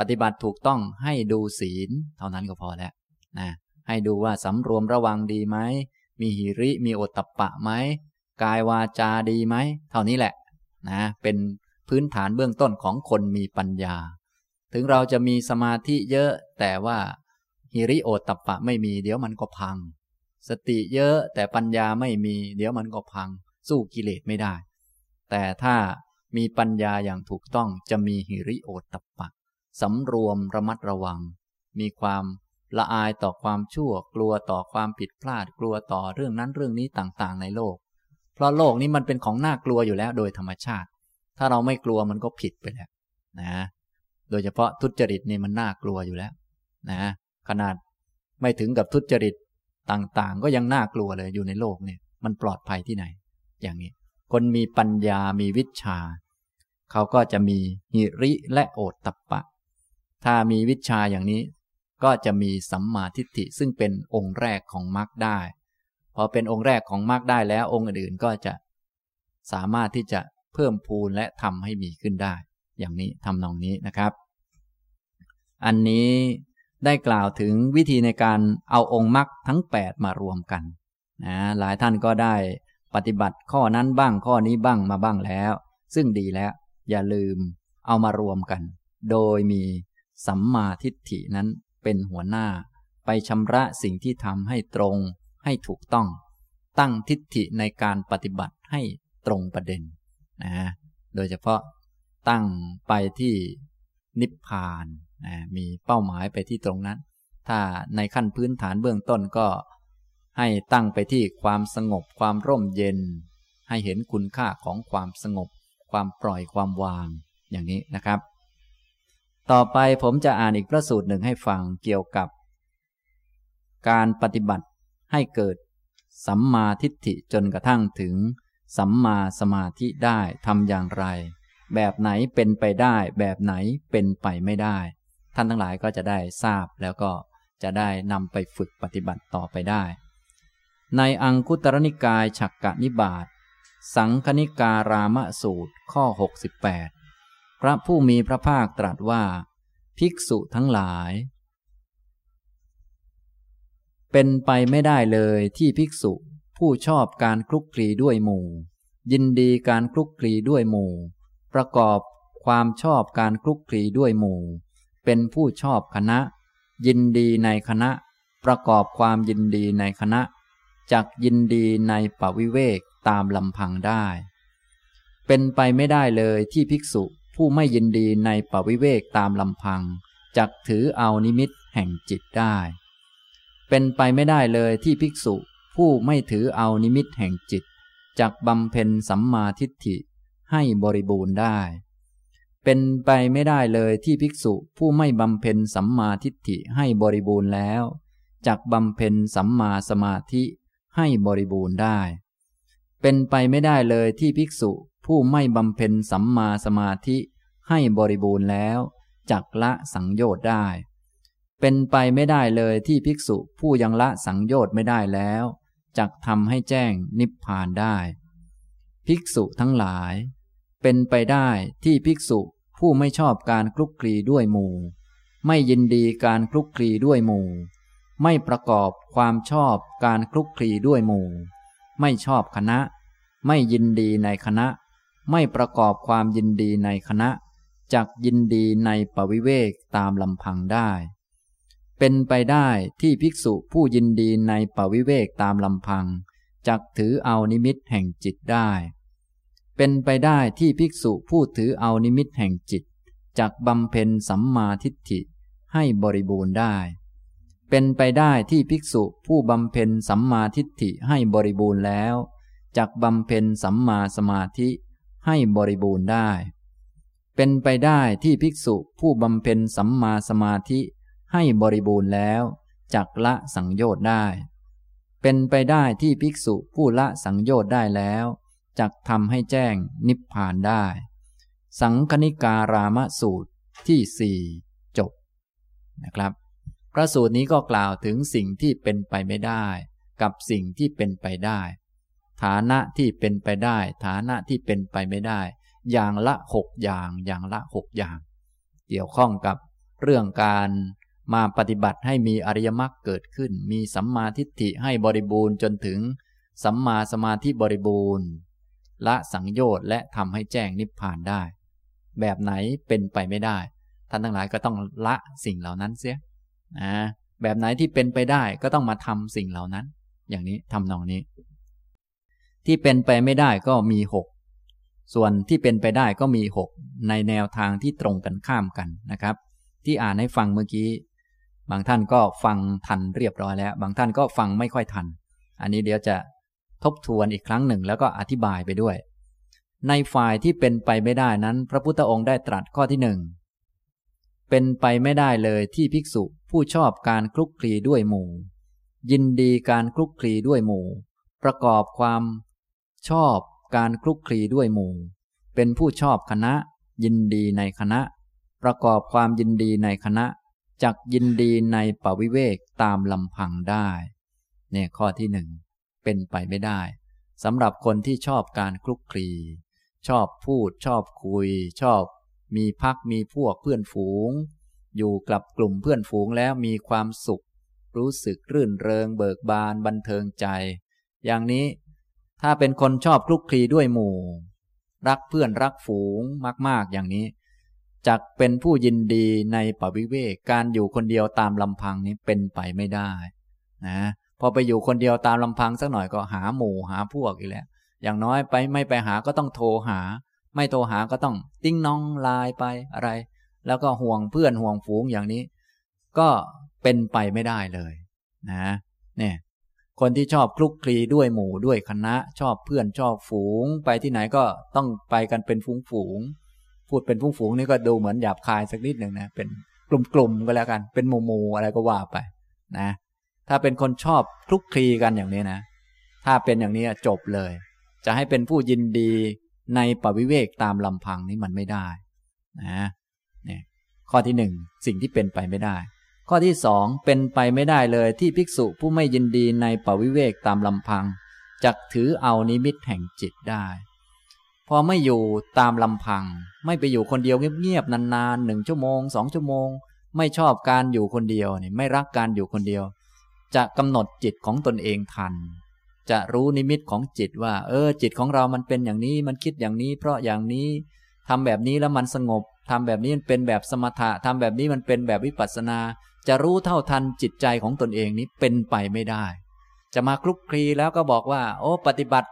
ปฏิบัติถูกต้องให้ดูศีล เท่านั้นก็พอแล้วนะให้ดูว่าสำรวมระวังดีไหม มีหิริมีโอตตะปะไหม กายวาจาดีไหม เท่านี้แหละนะเป็นพื้นฐานเบื้องต้นของคนมีปัญญา ถึงเราจะมีสมาธิเยอะ แต่ว่าหิริโอตตะปะไม่มีเดี๋ยวมันก็พัง สติเยอะแต่ปัญญาไม่มี เดี๋ยวมันก็พัง สู้กิเลสไม่ได้ แต่ถ้ามีปัญญาอย่างถูกต้องจะมีหิริโอตตะปะ สำรวมระมัดระวัง มีความละอายต่อความชั่วกลัวต่อความผิดพลาดกลัวต่อเรื่องนั้นเรื่องนี้ต่างๆ ในโลก เพราะโลกนี้มันเป็นของน่ากลัวอยู่แล้วโดยธรรมชาติ ถ้าเราไม่กลัวมันก็ผิดไปแล้วนะ โดยเฉพาะทุจริตนี่มันน่ากลัวอยู่แล้ว นะ ขนาดไม่ถึงกับทุจริตต่างๆ ก็ยังน่ากลัวเลยอยู่ในโลกเนี่ย มันปลอดภัยที่ไหน อย่างนี้ คนมีปัญญามีวิชา เขาก็จะมีหิริและโอตตะปะ ถ้ามีวิชาอย่างนี้ก็จะมีสัมมาทิฏฐิซึ่งเป็นองค์แรกของมรรคได้พอเป็นองค์แรกของมรรคได้แล้วองค์อื่นๆก็จะสามารถที่จะเพิ่มพูนและทำให้มีขึ้นได้ อย่างนี้ทำนองนี้นะครับ อันนี้ได้กล่าวถึงวิธีในการเอาองค์มรรคทั้ง 8 มารวมกันนะหลายท่านก็ได้ปฏิบัติข้อนั้นบ้างข้อนี้บ้างมาบ้างแล้ว ซึ่งดีแล้ว อย่าลืมเอามารวมกัน โดยมี สัมมาทิฏฐินั้นเป็นหัวหน้า ไปชำระสิ่งที่ทำให้ตรง ให้ถูกต้อง ตั้งทิฏฐิในการปฏิบัติให้ตรงประเด็นนะโดยเฉพาะตั้งไปที่นิพพานนะมีเป้าหมายไปที่ตรงนั้น ถ้าในขั้นพื้นฐานเบื้องต้นก็ ให้ตั้งไปที่ความสงบความร่มเย็น ให้เห็นคุณค่าของความสงบ ความปล่อยความวางอย่างนี้นะครับ ต่อไปผมจะอ่านอีกพระสูตรหนึ่งให้ฟังเกี่ยวกับ การปฏิบัติให้เกิด สัมมาทิฏฐิจนกระทั่งถึง สัมมาสมาธิได้ทำอย่างไร แบบไหนเป็นไปได้ แบบไหนเป็นไปไม่ได้ ท่านทั้งหลายก็จะได้ทราบแล้วก็จะได้นำไปฝึกปฏิบัติต่อไปได้ ในอังคุตรนิกายฉักกะนิบาตสังคณิการามสูตรข้อ 68 พระผู้มีพระภาคตรัสว่า ภิกษุทั้งหลาย เป็นไปไม่ได้เลยที่ภิกษุผู้ชอบการคลุกคลีด้วยหมู่ ยินดีการคลุกคลีด้วยหมู่ ประกอบความชอบการคลุกคลีด้วยหมู่ เป็นผู้ชอบคณะ ยินดีในคณะ ประกอบความยินดีในคณะจักยินดีในปวิเวกตามลำพังได้ เป็นไปไม่ได้เลยที่ภิกษุ ผู้ไม่ยินดีในปวิเวกตามลำพังจักถือเอานิมิตแห่งจิตได้ เป็นไปไม่ได้เลยที่ภิกษุผู้ไม่ถือเอานิมิตแห่งจิตจักบำเพ็ญสัมมาทิฏฐิให้บริบูรณ์ได้ เป็นไปไม่ได้เลยที่ภิกษุผู้ไม่บำเพ็ญสัมมาทิฏฐิให้บริบูรณ์แล้วจักบำเพ็ญสัมมาสมาธิให้บริบูรณ์ได้ เป็นไปไม่ได้เลยที่ภิกษุผู้ไม่บำเพ็ญสัมมาสมาธิ ให้บริบูรณ์แล้วจักละสังโยชน์ได้ เป็นไปไม่ได้เลยที่ภิกษุผู้ยังละสังโยชน์ไม่ได้แล้วจักทำให้แจ้งนิพพานได้ ภิกษุทั้งหลาย เป็นไปได้ที่ภิกษุผู้ไม่ชอบการคลุกคลีด้วยหมู่ ไม่ยินดีการคลุกคลีด้วยหมู่ ไม่ประกอบความชอบการคลุกคลีด้วยหมู่ ไม่ชอบคณะ ไม่ยินดีในคณะ ไม่ประกอบความยินดีในคณะ จักยินดีในปวิเวกตามลำพังได้ เป็นไปได้ที่ภิกษุผู้ยินดีในปวิเวกตามลำพังจักถือเอานิมิตแห่งจิตได้ เป็นไปได้ที่ภิกษุผู้ถือเอานิมิตแห่งจิตจักบำเพ็ญสัมมาทิฏฐิให้บริบูรณ์ได้ เป็นไปได้ที่ภิกษุผู้บำเพ็ญสัมมาทิฏฐิให้บริบูรณ์แล้วจักบำเพ็ญสัมมาสมาธิให้บริบูรณ์ได้ เป็นไปได้ที่ภิกษุผู้บำเพ็ญสัมมาสมาธิให้บริบูรณ์แล้วจักละสังโยชน์ได้ เป็นไปได้ที่ภิกษุผู้ละสังโยชน์ได้แล้วจักทำให้แจ้งนิพพานได้ สังคณิการามสูตรที่สี่จบนะครับพระสูตรนี้ก็กล่าวถึงสิ่งที่เป็นไปไม่ได้ กับสิ่งที่เป็นไปได้ ฐานะที่เป็นไปได้ ฐานะที่เป็นไปไม่ได้ อย่างละหกอย่างอย่างละหกอย่าง เกี่ยวข้องกับเรื่องการมาปฏิบัติให้มีอริยมรรคเกิดขึ้น มีสัมมาทิฏฐิให้บริบูรณ์จนถึง สัมมาสมาธิบริบูรณ์ ละสังโยชน์และทำให้แจ้งนิพพานได้ แบบไหนเป็นไปไม่ได้ ท่านทั้งหลายก็ต้องละสิ่งเหล่านั้นเสียนะแบบไหนที่เป็นไปได้ก็ต้องมาทำสิ่งเหล่านั้น อย่างนี้ทำนองนี้ ที่เป็นไปไม่ได้ก็มีหก ส่วนที่เป็นไปได้ก็มีหกในแนวทางที่ตรงกันข้ามกันนะครับ ที่อ่านให้ฟังเมื่อกี้ บางท่านก็ฟังทันเรียบร้อยแล้ว บางท่านก็ฟังไม่ค่อยทัน อันนี้เดี๋ยวจะทบทวนอีกครั้งหนึ่งแล้วก็อธิบายไปด้วย ในฝ่ายที่เป็นไปไม่ได้นั้น พระพุทธองค์ได้ตรัสข้อที่หนึ่งเป็นไปไม่ได้เลยที่ภิกษุผู้ชอบการคลุกคลีด้วยหมู่ ยินดีการคลุกคลีด้วยหมู่ ประกอบความชอบ การคลุกคลีด้วยหมู่ เป็นผู้ชอบคณะ ยินดีในคณะ ประกอบความยินดีในคณะจักยินดีในปวิเวกตามลำพังได้ เนี่ยข้อที่หนึ่งเป็นไปไม่ได้สำหรับคนที่ชอบการคลุกคลีชอบพูดชอบคุย ชอบ มีพักมีพวกเพื่อนฝูง อยู่กับกลุ่มเพื่อนฝูงแล้วมีความสุข รู้สึกรื่นเริงเบิกบานบันเทิงใจ อย่างนี้ ถ้าเป็นคนชอบคลุกคลีด้วยหมู่ รักเพื่อนรักฝูงมาก ๆ อย่างนี้จักเป็นผู้ยินดีในปวิเวกการอยู่คนเดียวตามลำพังนี้เป็นไปไม่ได้นะพอไปอยู่คนเดียวตามลำพังสักหน่อยก็หาหมู่หาพวกอีกแล้ว อย่างน้อยไปไม่ไปหาก็ต้องโทรหา ไม่โทรหาก็ต้อง ติ้งน้องไลน์ไปอะไร แล้วก็ห่วงเพื่อนห่วงฝูงอย่างนี้ ก็เป็นไปไม่ได้เลย นะเนี่ย คนที่ชอบคลุกคลีด้วยหมู่ด้วยคณะ ชอบเพื่อนชอบฝูง ไปที่ไหนก็ต้องไปกันเป็นฝูงฝูงพูดเป็นฝูงฝูงนี่ก็ดูเหมือนหยาบคายสักนิดหนึ่งนะเป็นกลุ่มๆก็แล้วกัน เป็นหมู่ๆอะไรก็ว่าไปนะ ถ้าเป็นคนชอบคลุกคลีกันอย่างนี้นะ ถ้าเป็นอย่างนี้จบเลย จะให้เป็นผู้ยินดีในปวิเวกตามลำพังนี้มันไม่ได้นะเนี่ยข้อที่หนึ่งสิ่งที่เป็นไปไม่ได้ ข้อที่สองเป็นไปไม่ได้เลยที่ภิกษุผู้ไม่ยินดีในปวิเวกตามลำพังจักถือเอานิมิตแห่งจิตได้ พอไม่อยู่ตามลำพัง ไม่ไปอยู่คนเดียวเงียบๆนานๆหนึ่งชั่วโมงสองชั่วโมง ไม่ชอบการอยู่คนเดียวนี่ไม่รักการอยู่คนเดียว จะกำหนดจิตของตนเองทัน จะรู้นิมิตของจิตว่า เออ จิตของเรามันเป็นอย่างนี้มันคิดอย่างนี้ เพราะอย่างนี้ทำแบบนี้แล้วมันสงบทำแบบนี้มันเป็นแบบสมถะทำแบบนี้มันเป็นแบบวิปัสสนา จะรู้เท่าทันจิตใจของตนเองนี้เป็นไปไม่ได้ จะมาคลุกคลีแล้วก็บอกว่า โอ้ ปฏิบัติ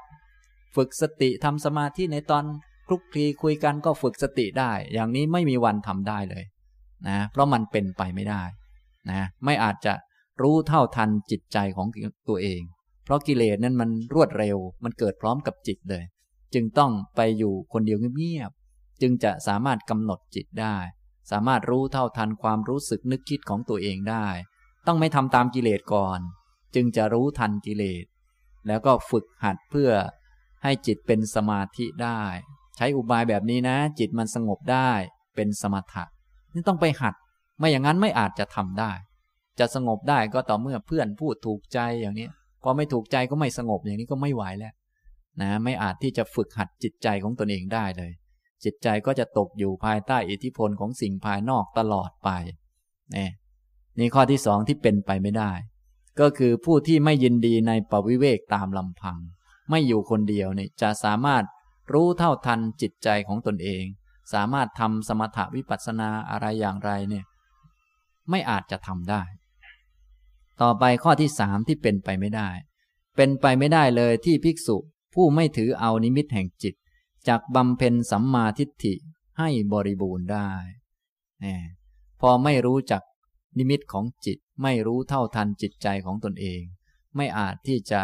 ฝึกสติทำสมาธิในตอนคลุกคลีคุยกันก็ฝึกสติได้ อย่างนี้ไม่มีวันทำได้เลยนะ เพราะมันเป็นไปไม่ได้นะไม่อาจจะรู้เท่าทันจิตใจของตัวเอง เพราะกิเลสนั้นมันรวดเร็ว มันเกิดพร้อมกับจิตเลย จึงต้องไปอยู่คนเดียวเงียบๆจึงจะสามารถกำหนดจิตได้ สามารถรู้เท่าทันความรู้สึกนึกคิดของตัวเองได้ ต้องไม่ทำตามกิเลสก่อน จึงจะรู้ทันกิเลส แล้วก็ฝึกหัดเพื่อให้จิตเป็นสมาธิได้ ใช้อุบายแบบนี้นะ จิตมันสงบได้เป็นสมถะนี่ต้องไปหัด ไม่อย่างนั้นไม่อาจจะทำได้ จะสงบได้ก็ต่อเมื่อเพื่อนพูดถูกใจอย่างนี้พอไม่ถูกใจก็ไม่สงบอย่างนี้ก็ไม่ไหวแล้วนะไม่อาจที่จะฝึกหัดจิตใจของตนเองได้เลย จิตใจก็จะตกอยู่ภายใต้อิทธิพลของสิ่งภายนอกตลอดไปนี่นี่ข้อที่สองที่เป็นไปไม่ได้ ก็คือผู้ที่ไม่ยินดีในปวิเวกตามลำพัง ไม่อยู่คนเดียวนี่จะสามารถรู้เท่าทันจิตใจของตนเอง สามารถทำสมถวิปัสสนาอะไรอย่างไรเนี่ย ไม่อาจจะทำได้ ต่อไปข้อที่สามที่เป็นไปไม่ได้ เป็นไปไม่ได้เลยที่ภิกษุผู้ไม่ถือเอานิมิตแห่งจิต จากบำเพ็ญสัมมาทิฏฐิให้บริบูรณ์ได้นี่พอไม่รู้จักนิมิตของจิต ไม่รู้เท่าทันจิตใจของตนเอง ไม่อาจที่จะ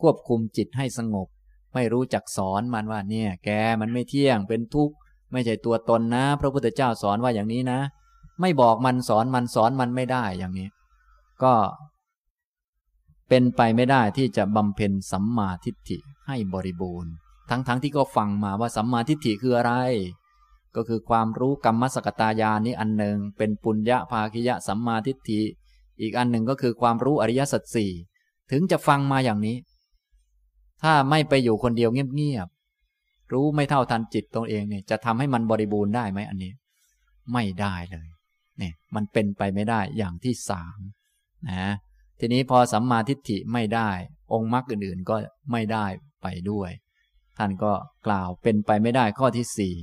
ควบคุมจิตให้สงบ ไม่รู้จักสอนมันว่าเนี่ย แกมันไม่เที่ยงเป็นทุกข์ไม่ใช่ตัวตนนะ พระพุทธเจ้าสอนว่าอย่างนี้นะ ไม่บอกมันสอนมันสอนมันไม่ได้อย่างนี้ ก็เป็นไปไม่ได้ที่จะบำเพ็ญสัมมาทิฏฐิให้บริบูรณ์ ทั้งๆทที่ก็ฟังมาว่าสัมมาทิฏฐิคืออะไร ก็คือความรู้กรรมสกตายานี้อันหนึ่ง เป็นปุญญาภาคิยะสัมมาทิฏฐิ อีกอันหนึ่งก็คือความรู้อริยสัจสี่ถึงจะฟังมาอย่างนี้ ถ้าไม่ไปอยู่คนเดียวเงียบๆรู้ไม่เท่าทันจิตตรงเองเนี่ยจะทำให้มันบริบูรณ์ได้ไหมอันนี้ ไม่ได้เลยเนี่ยมันเป็นไปไม่ได้อย่างที่สามนะทีนี้พอสัมมาทิฏฐิไม่ได้ องค์มรรคอื่นๆก็ไม่ได้ไปด้วย ท่านก็กล่าวเป็นไปไม่ได้ข้อที่สี่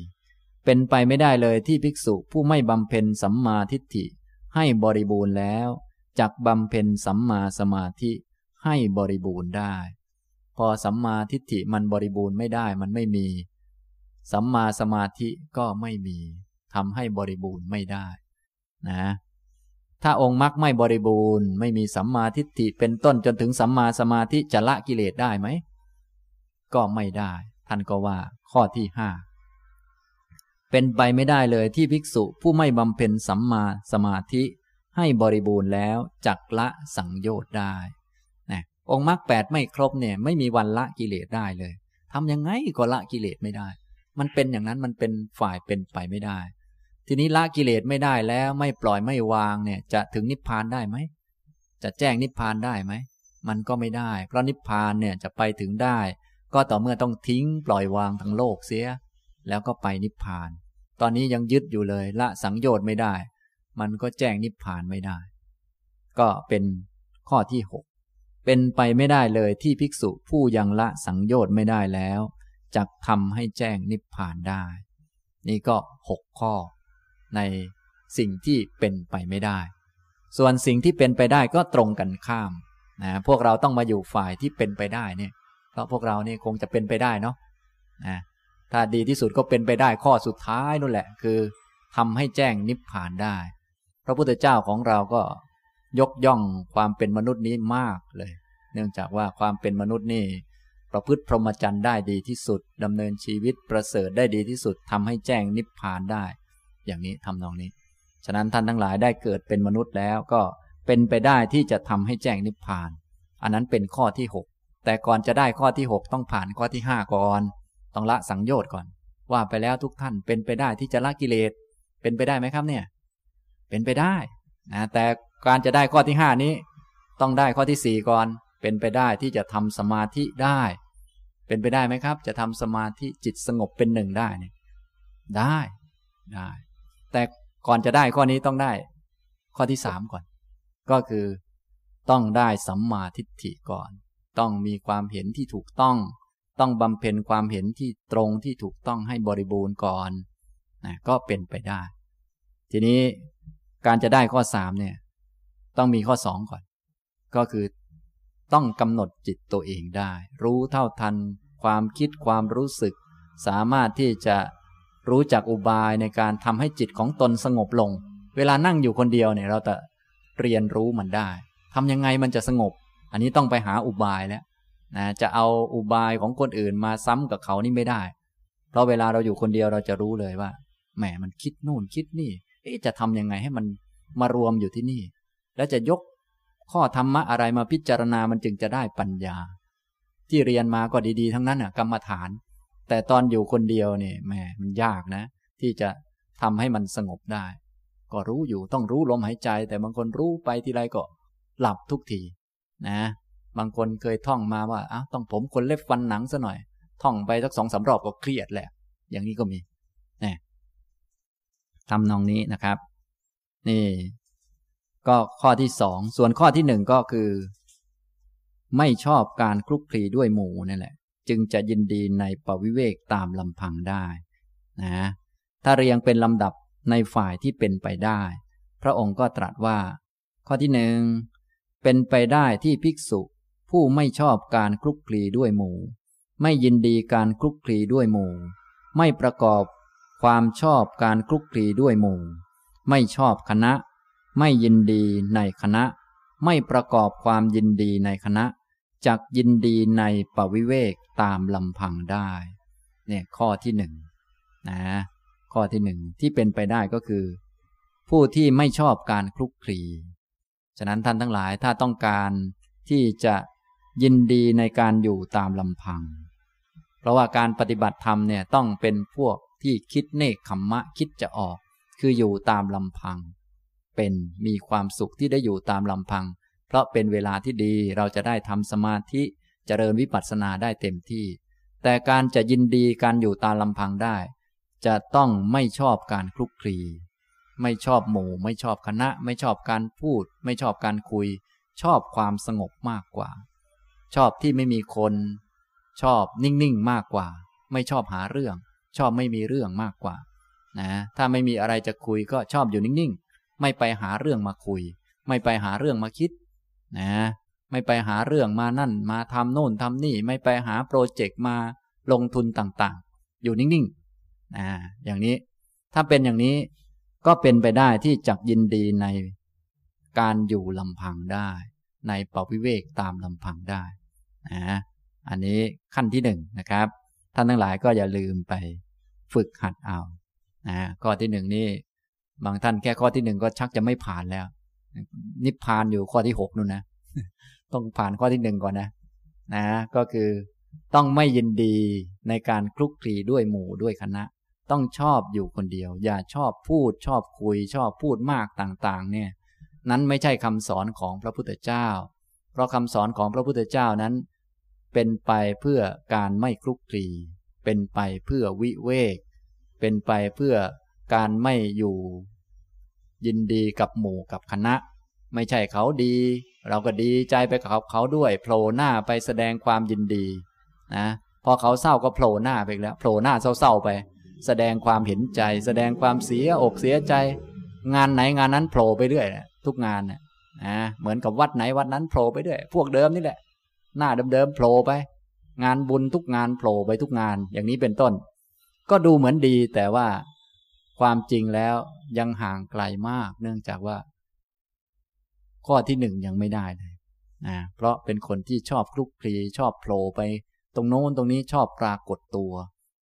เป็นไปไม่ได้เลยที่ภิกษุผู้ไม่บำเพ็ญสัมมาทิฏฐิ ให้บริบูรณ์แล้วจักบำเพ็ญสัมมาสมาธิให้บริบูรณ์ได้ พอสัมมาทิฏฐิมันบริบูรณ์ไม่ได้มันไม่มี สัมมาสมาธิก็ไม่มีทำให้บริบูรณ์ไม่ได้นะถ้าองค์มรรคไม่บริบูรณ์ ไม่มีสัมมาทิฏฐิเป็นต้นจนถึงสัมมาสมาธิจะละกิเลสได้ไหม ก็ไม่ได้ ท่านก็ว่า ข้อที่ห้าเป็นไปไม่ได้เลยที่ภิกษุผู้ไม่บำเพ็ญสัมมาสมาธิให้บริบูรณ์แล้วจักละสังโยชน์ได้นะองค์มรรคแปดไม่ครบเนี่ยไม่มีวันละกิเลสได้เลยทำยังไงก็ละกิเลสไม่ได้ มันเป็นอย่างนั้นมันเป็นฝ่ายเป็นไปไม่ได้ ทีนี้ละกิเลสไม่ได้แล้วไม่ปล่อยไม่วางเนี่ยจะถึงนิพพานได้ไหม จะแจ้งนิพพานได้ไหม มันก็ไม่ได้ เพราะนิพพานเนี่ยจะไปถึงได้ ก็ต่อเมื่อต้องทิ้งปล่อยวางทั้งโลกเสีย แล้วก็ไปนิพพาน ตอนนี้ยังยึดอยู่เลยละสังโยชน์ไม่ได้ มันก็แจ้งนิพพานไม่ได้ ก็เป็นข้อที่หกเป็นไปไม่ได้เลยที่ภิกษุผู้ยังละสังโยชน์ไม่ได้แล้วจะทำให้แจ้งนิพพานได้ นี่ก็หกข้อ ในสิ่งที่เป็นไปไม่ได้ ส่วนสิ่งที่เป็นไปได้ก็ตรงกันข้ามนะพวกเราต้องมาอยู่ฝ่ายที่เป็นไปได้เนี่ย เพราะพวกเรานี่คงจะเป็นไปได้เนาะนะถ้าดีที่สุดก็เป็นไปได้ข้อสุดท้ายนั่นแหละ คือทำให้แจ้งนิพพานได้ พระพุทธเจ้าของเราก็ยกย่องความเป็นมนุษย์นี้มากเลย เนื่องจากว่าความเป็นมนุษย์นี่ประพฤติพรหมจรรย์ได้ดีที่สุดดำเนินชีวิตประเสริฐได้ดีที่สุดทำให้แจ้งนิพพานได้ อย่างนี้ทำนองนี้ ฉะนั้นท่านทั้งหลายได้เกิดเป็นมนุษย์แล้วก็เป็นไปได้ที่จะทำให้แจ้งนิพพาน อันนั้นเป็นข้อที่6 แต่ก่อนจะได้ข้อที่ 6 ต้องผ่านข้อที่ 5 ก่อน ต้องละสังโยชน์ก่อน ว่าไปแล้วทุกท่านเป็นไปได้ที่จะละกิเลส เป็นไปได้ไหมครับเนี่ย เป็นไปได้นะแต่การจะได้ข้อที่ 5 นี้ ต้องได้ข้อที่ 4 ก่อน เป็นไปได้ที่จะทำสมาธิได้ เป็นไปได้ไหมครับ จะทำสมาธิจิตสงบเป็นหนึ่งได้เนี่ยได้ได้ แต่ก่อนจะได้ข้อนี้ต้องได้ ข้อที่สามก่อน ก็คือต้องได้สัมมาทิฏฐิก่อน ต้องมีความเห็นที่ถูกต้อง ต้องบำเพ็ญความเห็นที่ตรงที่ถูกต้องให้บริบูรณ์ก่อนนะก็เป็นไปได้ ทีนี้การจะได้ข้อสามเนี่ย ต้องมีข้อสองก่อน ก็คือต้องกำหนดจิตตัวเองได้ รู้เท่าทัน ความคิดความรู้สึก สามารถที่จะรู้จักอุบายในการทำให้จิตของตนสงบลง เวลานั่งอยู่คนเดียวเนี่ย เราจะเรียนรู้มันได้ทำยังไงมันจะสงบ อันนี้ต้องไปหาอุบายแล้วนะจะเอาอุบายของคนอื่นมาซ้ำกับเขานี่ไม่ได้ เพราะเวลาเราอยู่คนเดียวเราจะรู้เลยว่าแหมมันคิดนู่นคิดนี่จะทำยังไงให้มันมารวมอยู่ที่นี่ แล้วจะยกข้อธรรมะอะไรมาพิจารณามันจึงจะได้ปัญญา ที่เรียนมาก็ดีๆ ทั้งนั้นอะกรรมฐาน แต่ตอนอยู่คนเดียวเนี่ยแหมมันยากนะ ที่จะทำให้มันสงบได้ ก็รู้อยู่ต้องรู้ลมหายใจ แต่บางคนรู้ไปทีไรก็หลับทุกที นะบางคนเคยท่องมาว่าอ้าต้องผมคนเล็บฟันหนังซะหน่อย ท่องไปสักสองสารอบก็เครียดแหละ อย่างนี้ก็มีนี่ทำนองนี้นะครับ นี่ ก็ข้อที่สองส่วนข้อที่หนึ่งก็คือ ไม่ชอบการคลุกคลีด้วยหมูนี่แหละ จึงจะยินดีในปวิเวกตามลำพังได้นะถ้าเรียงเป็นลำดับในฝ่ายที่เป็นไปได้ พระองค์ก็ตรัสว่า ข้อที่หนึ่ง เป็นไปได้ที่ภิกษุ ผู้ไม่ชอบการคลุกคลีด้วยหมู่ ไม่ยินดีการคลุกคลีด้วยหมู่ ไม่ประกอบความชอบการคลุกคลีด้วยหมู่ ไม่ชอบคณะ ไม่ยินดีในคณะ ไม่ประกอบความยินดีในคณะจักยินดีในปวิเวกตามลำพังได้ เนี่ยข้อที่หนึ่งนะข้อที่หนึ่งที่เป็นไปได้ก็คือ ผู้ที่ไม่ชอบการคลุกคลี ฉะนั้นท่านทั้งหลายถ้าต้องการที่จะยินดีในการอยู่ตามลำพัง เพราะว่าการปฏิบัติธรรมเนี่ยต้องเป็นพวกที่คิดเนคขมมะคิดจะออก คืออยู่ตามลำพัง เป็นมีความสุขที่ได้อยู่ตามลำพัง เพราะเป็นเวลาที่ดีเราจะได้ทำสมาธิจเจริญวิปัสสนาได้เต็มที่ แต่การจะยินดีการอยู่ตามลำพังได้ จะต้องไม่ชอบการคลุกคลี ไม่ชอบหมู่ ไม่ชอบคณะ ไม่ชอบการพูด ไม่ชอบการคุย ชอบความสงบมากกว่า ชอบที่ไม่มีคน ชอบนิ่งๆมากกว่า ไม่ชอบหาเรื่อง ชอบไม่มีเรื่องมากกว่านะถ้าไม่มีอะไรจะคุยก็ชอบอยู่นิ่งๆ ไม่ไปหาเรื่องมาคุย ไม่ไปหาเรื่องมาคิดนะไม่ไปหาเรื่องมานั่น มาทำโน่นทำนี่ ไม่ไปหาโปรเจกต์มาลงทุนต่างๆ อยู่นิ่งๆนะอย่างนี้ ถ้าเป็นอย่างนี้ ก็เป็นไปได้ที่จักยินดีในการอยู่ลำพังได้ ในปวิเวกตามลำพังได้นะอันนี้ขั้นที่หนึ่งนะครับ ท่านทั้งหลายก็อย่าลืมไปฝึกหัดเอานะข้อที่หนึ่งนี่บางท่านแค่ข้อที่หนึ่งก็ชักจะไม่ผ่านแล้ว นิพพานอยู่ข้อที่หกนู่นนะ ต้องผ่านข้อที่หนึ่งก่อนนะ นะ ก็คือต้องไม่ยินดีในการคลุกคลีด้วยหมู่ด้วยคณะ ต้องชอบอยู่คนเดียว อย่าชอบพูดชอบคุย ชอบพูดมากต่างๆ เนี่ย นั้นไม่ใช่คำสอนของพระพุทธเจ้า เพราะคำสอนของพระพุทธเจ้านั้น เป็นไปเพื่อการไม่คลุกคลีเป็นไปเพื่อวิเวก เป็นไปเพื่อการไม่อยู่ ยินดีกับหมู่กับคณะ ไม่ใช่เขาดี เราก็ดีใจไปกับเขาด้วยโผล่หน้าไปแสดงความยินดีนะพอเขาเศร้าก็โผล่หน้าไปแล้วโผล่หน้าเศร้าๆไป แสดงความเห็นใจ แสดงความเสียอกเสียใจ งานไหนงานนั้นโผล่ไปเรื่อยทุกงานนะเหมือนกับวัดไหนวัดนั้นโผล่ไปเรื่อยพวกเดิมนี่แหละ หน้าเดิมๆโผล่ไป งานบุญทุกงานโผล่ไปทุกงาน อย่างนี้เป็นต้น ก็ดูเหมือนดีแต่ว่าความจริงแล้วยังห่างไกลมาก เนื่องจากว่า ข้อที่หนึ่งยังไม่ได้เลยนะเพราะเป็นคนที่ชอบคลุกคลีชอบโผล่ไป ตรงโน้นตรงนี้ชอบปรากฏตัว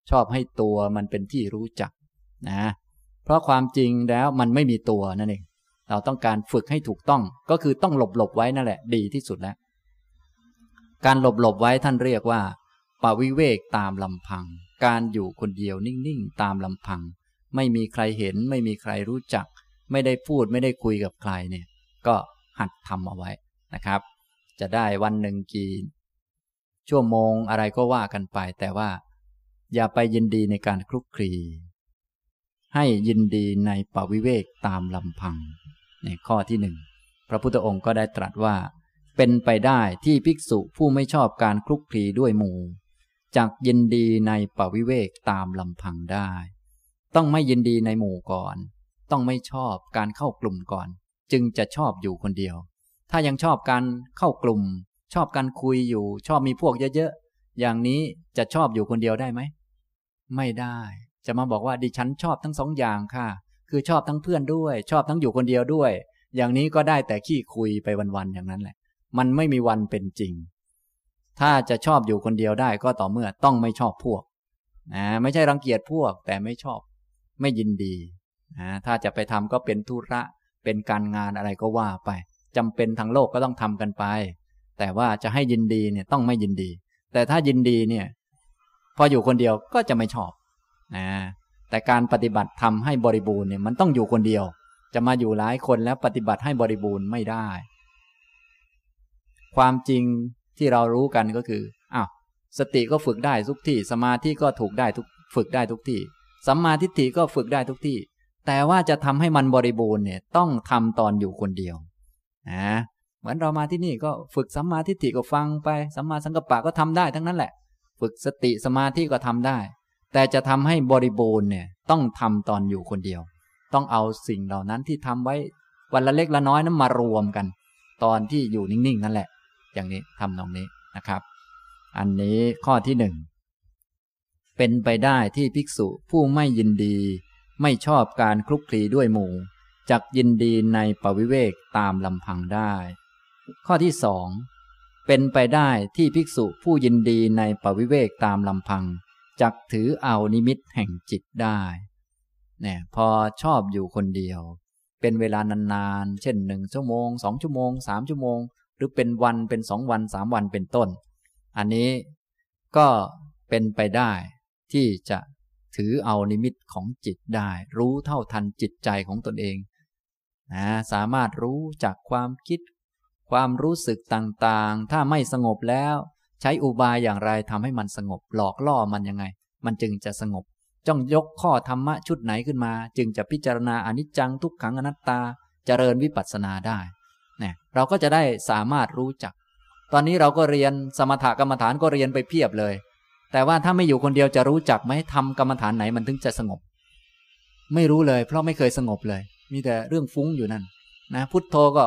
ชอบให้ตัวมันเป็นที่รู้จักนะ เพราะความจริงแล้วมันไม่มีตัวนั่นเอง เราต้องการฝึกให้ถูกต้องก็คือต้องหลบหลบไว้นั่นแหละ ดีที่สุดแล้ว การหลบหลบไว้ท่านเรียกว่าปวิเวกตามลำพัง การอยู่คนเดียวนิ่งๆตามลำพัง ไม่มีใครเห็น ไม่มีใครรู้จัก ไม่ได้พูดไม่ได้คุยกับใครเนี่ย ก็หัดทำเอาไว้นะครับ จะได้วันหนึ่งกี่ชั่วโมงอะไรก็ว่ากันไปแต่ว่า อย่าไปยินดีในการคลุกคลี ให้ยินดีในปวิเวกตามลำพัง ในข้อที่หนึ่งพระพุทธองค์ก็ได้ตรัสว่า เป็นไปได้ที่ภิกษุผู้ไม่ชอบการคลุกคลีด้วยหมู่จักยินดีในปวิเวกตามลำพังได้ ต้องไม่ยินดีในหมู่ก่อน ต้องไม่ชอบการเข้ากลุ่มก่อน จึงจะชอบอยู่คนเดียว ถ้ายังชอบการเข้ากลุ่ม ชอบการคุยอยู่ ชอบมีพวกเยอะๆอย่างนี้จะชอบอยู่คนเดียวได้ไหม ไม่ได้ จะมาบอกว่าดิฉันชอบทั้งสองอย่างค่ะ คือชอบทั้งเพื่อนด้วย ชอบทั้งอยู่คนเดียวด้วย อย่างนี้ก็ได้แต่ขี้คุยไปวันๆอย่างนั้นแหละ มันไม่มีวันเป็นจริง ถ้าจะชอบอยู่คนเดียวได้ก็ต่อเมื่อต้องไม่ชอบพวกนะไม่ใช่รังเกียจพวกแต่ไม่ชอบ ไม่ยินดีนะถ้าจะไปทำก็เป็นธุระ เป็นการงานอะไรก็ว่าไปจำเป็นทางโลกก็ต้องทำกันไป แต่ว่าจะให้ยินดีเนี่ยต้องไม่ยินดี แต่ถ้ายินดีเนี่ย พออยู่คนเดียวก็จะไม่ชอบนะแต่การปฏิบัติทำให้บริบูรณ์เนี่ยมันต้องอยู่คนเดียว จะมาอยู่หลายคนแล้วปฏิบัติให้บริบูรณ์ไม่ได้ ความจริงที่เรารู้กันก็คืออ้าวสติก็ฝึกได้ทุกที่ สมาธิก็ถูกได้ทุกฝึกได้ทุกที่สัมมาทิฏฐิก็ฝึกได้ทุกที่ แต่ว่าจะทำให้มันบริบูรณ์เนี่ยต้องทำตอนอยู่คนเดียวนะเหมือนเรามาที่นี่ก็ฝึกสัมมาทิฏฐิก็ฟังไปสัมมาสังกัปปะก็ทำได้ทั้งนั้นแหละ ฝึกสติสมาธิก็ทำได้ แต่จะทำให้บริบูรณ์เนี่ยต้องทำตอนอยู่คนเดียว ต้องเอาสิ่งเหล่านั้นที่ทำไว้วันละเล็กละน้อยนั้นมารวมกัน ตอนที่อยู่นิ่งๆนั่นแหละ อย่างนี้ทำตรงนี้นะครับ อันนี้ข้อที่หนึ่งเป็นไปได้ที่ภิกษุผู้ไม่ยินดี ไม่ชอบการคลุกคลีด้วยหมู่จักยินดีในปวิเวกตามลำพังได้ ข้อที่สอง เป็นไปได้ที่ภิกษุผู้ยินดีในปวิเวกตามลำพัง จักถือเอานิมิตแห่งจิตได้เนี่ยพอชอบอยู่คนเดียว เป็นเวลานานๆ เช่นหนึ่งชั่วโมงสองชั่วโมงสามชั่วโมง หรือเป็นวันเป็นสองวันสามวันเป็นต้น อันนี้ก็เป็นไปได้ที่จะถือเอานิมิตของจิตได้ รู้เท่าทันจิตใจของตนเองนะสามารถรู้จากความคิด ความรู้สึกต่างๆ ถ้าไม่สงบแล้ว ใช้อุบายอย่างไรทำให้มันสงบ หลอกล่อมันยังไง มันจึงจะสงบ จ้องยกข้อธรรมะชุดไหนขึ้นมา จึงจะพิจารณาอนิจจังทุกขังอนัตตาเจริญวิปัสสนาได้เนี่ยเราก็จะได้สามารถรู้จัก ตอนนี้เราก็เรียนสมถกรรมฐานก็เรียนไปเพียบเลย แต่ว่าถ้าไม่อยู่คนเดียวจะรู้จักไหมทำกรรมฐานไหนมันถึงจะสงบ ไม่รู้เลย เพราะไม่เคยสงบเลย มีแต่เรื่องฟุ้งอยู่นั่นนะพุทโธก็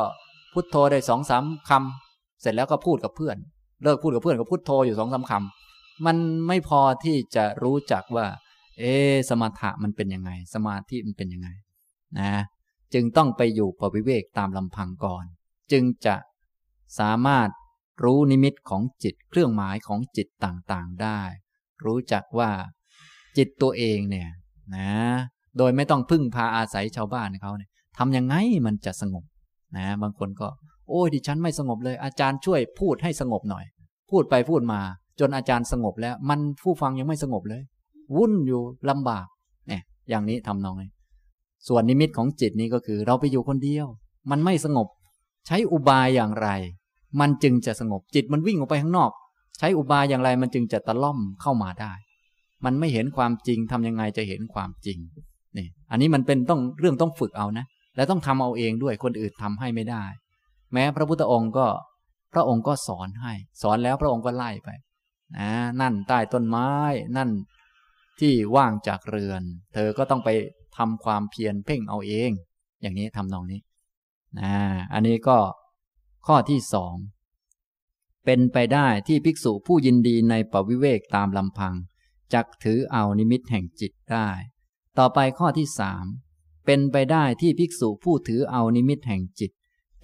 พุทโธได้สองสามคำเสร็จแล้วก็พูดกับเพื่อน เลิกพูดกับเพื่อนก็พุทโธอยู่สองสาคำมันไม่พอที่จะรู้จักว่า เอสมถะมันเป็นยังไง สมาธิมันเป็นยังไงนะจึงต้องไปอยู่ปวิเวกตามลำพังก่อน จึงจะสามารถรู้นิมิตของจิตเครื่องหมายของจิตต่างๆได้ รู้จักว่าจิตตัวเองเนี่ยนะโดยไม่ต้องพึ่งพาอาศัยชาวบ้านเขาเนี่ยทำยังไงมันจะสงบ บางคนก็ โอ้ยดิฉันไม่สงบเลย อาจารย์ช่วยพูดให้สงบหน่อย พูดไปพูดมา จนอาจารย์สงบแล้ว มันผู้ฟังยังไม่สงบเลย วุ่นอยู่ลำบากแหมอย่างนี้ทำนองนี้ส่วนนิมิตของจิตนี้ก็คือ เราไปอยู่คนเดียว มันไม่สงบ ใช้อุบายอย่างไร มันจึงจะสงบจิตมันวิ่งออกไปข้างนอก ใช้อุบายอย่างไรมันจึงจะตะล่อมเข้ามาได้ มันไม่เห็นความจริงทำยังไงจะเห็นความจริงนี่อันนี้มันเป็นต้องเรื่องต้องฝึกเอานะ และต้องทำเอาเองด้วยคนอื่นทำให้ไม่ได้ แม้พระพุทธองค์ก็พระองค์ก็สอนให้ สอนแล้วพระองค์ก็ไล่ไปนะนั่นใต้ต้นไม้ นั่นที่ว่างจากเรือน เธอก็ต้องไปทำความเพียรเพ่งเอาเอง อย่างนี้ทำนองนี้นะอันนี้ก็ข้อที่สองเป็นไปได้ที่ภิกษุผู้ยินดีในปวิเวกตามลำพัง จักถือเอานิมิตแห่งจิตได้ ต่อไปข้อที่สาม เป็นไปได้ที่ภิกษุผู้ถือเอานิมิตแห่งจิต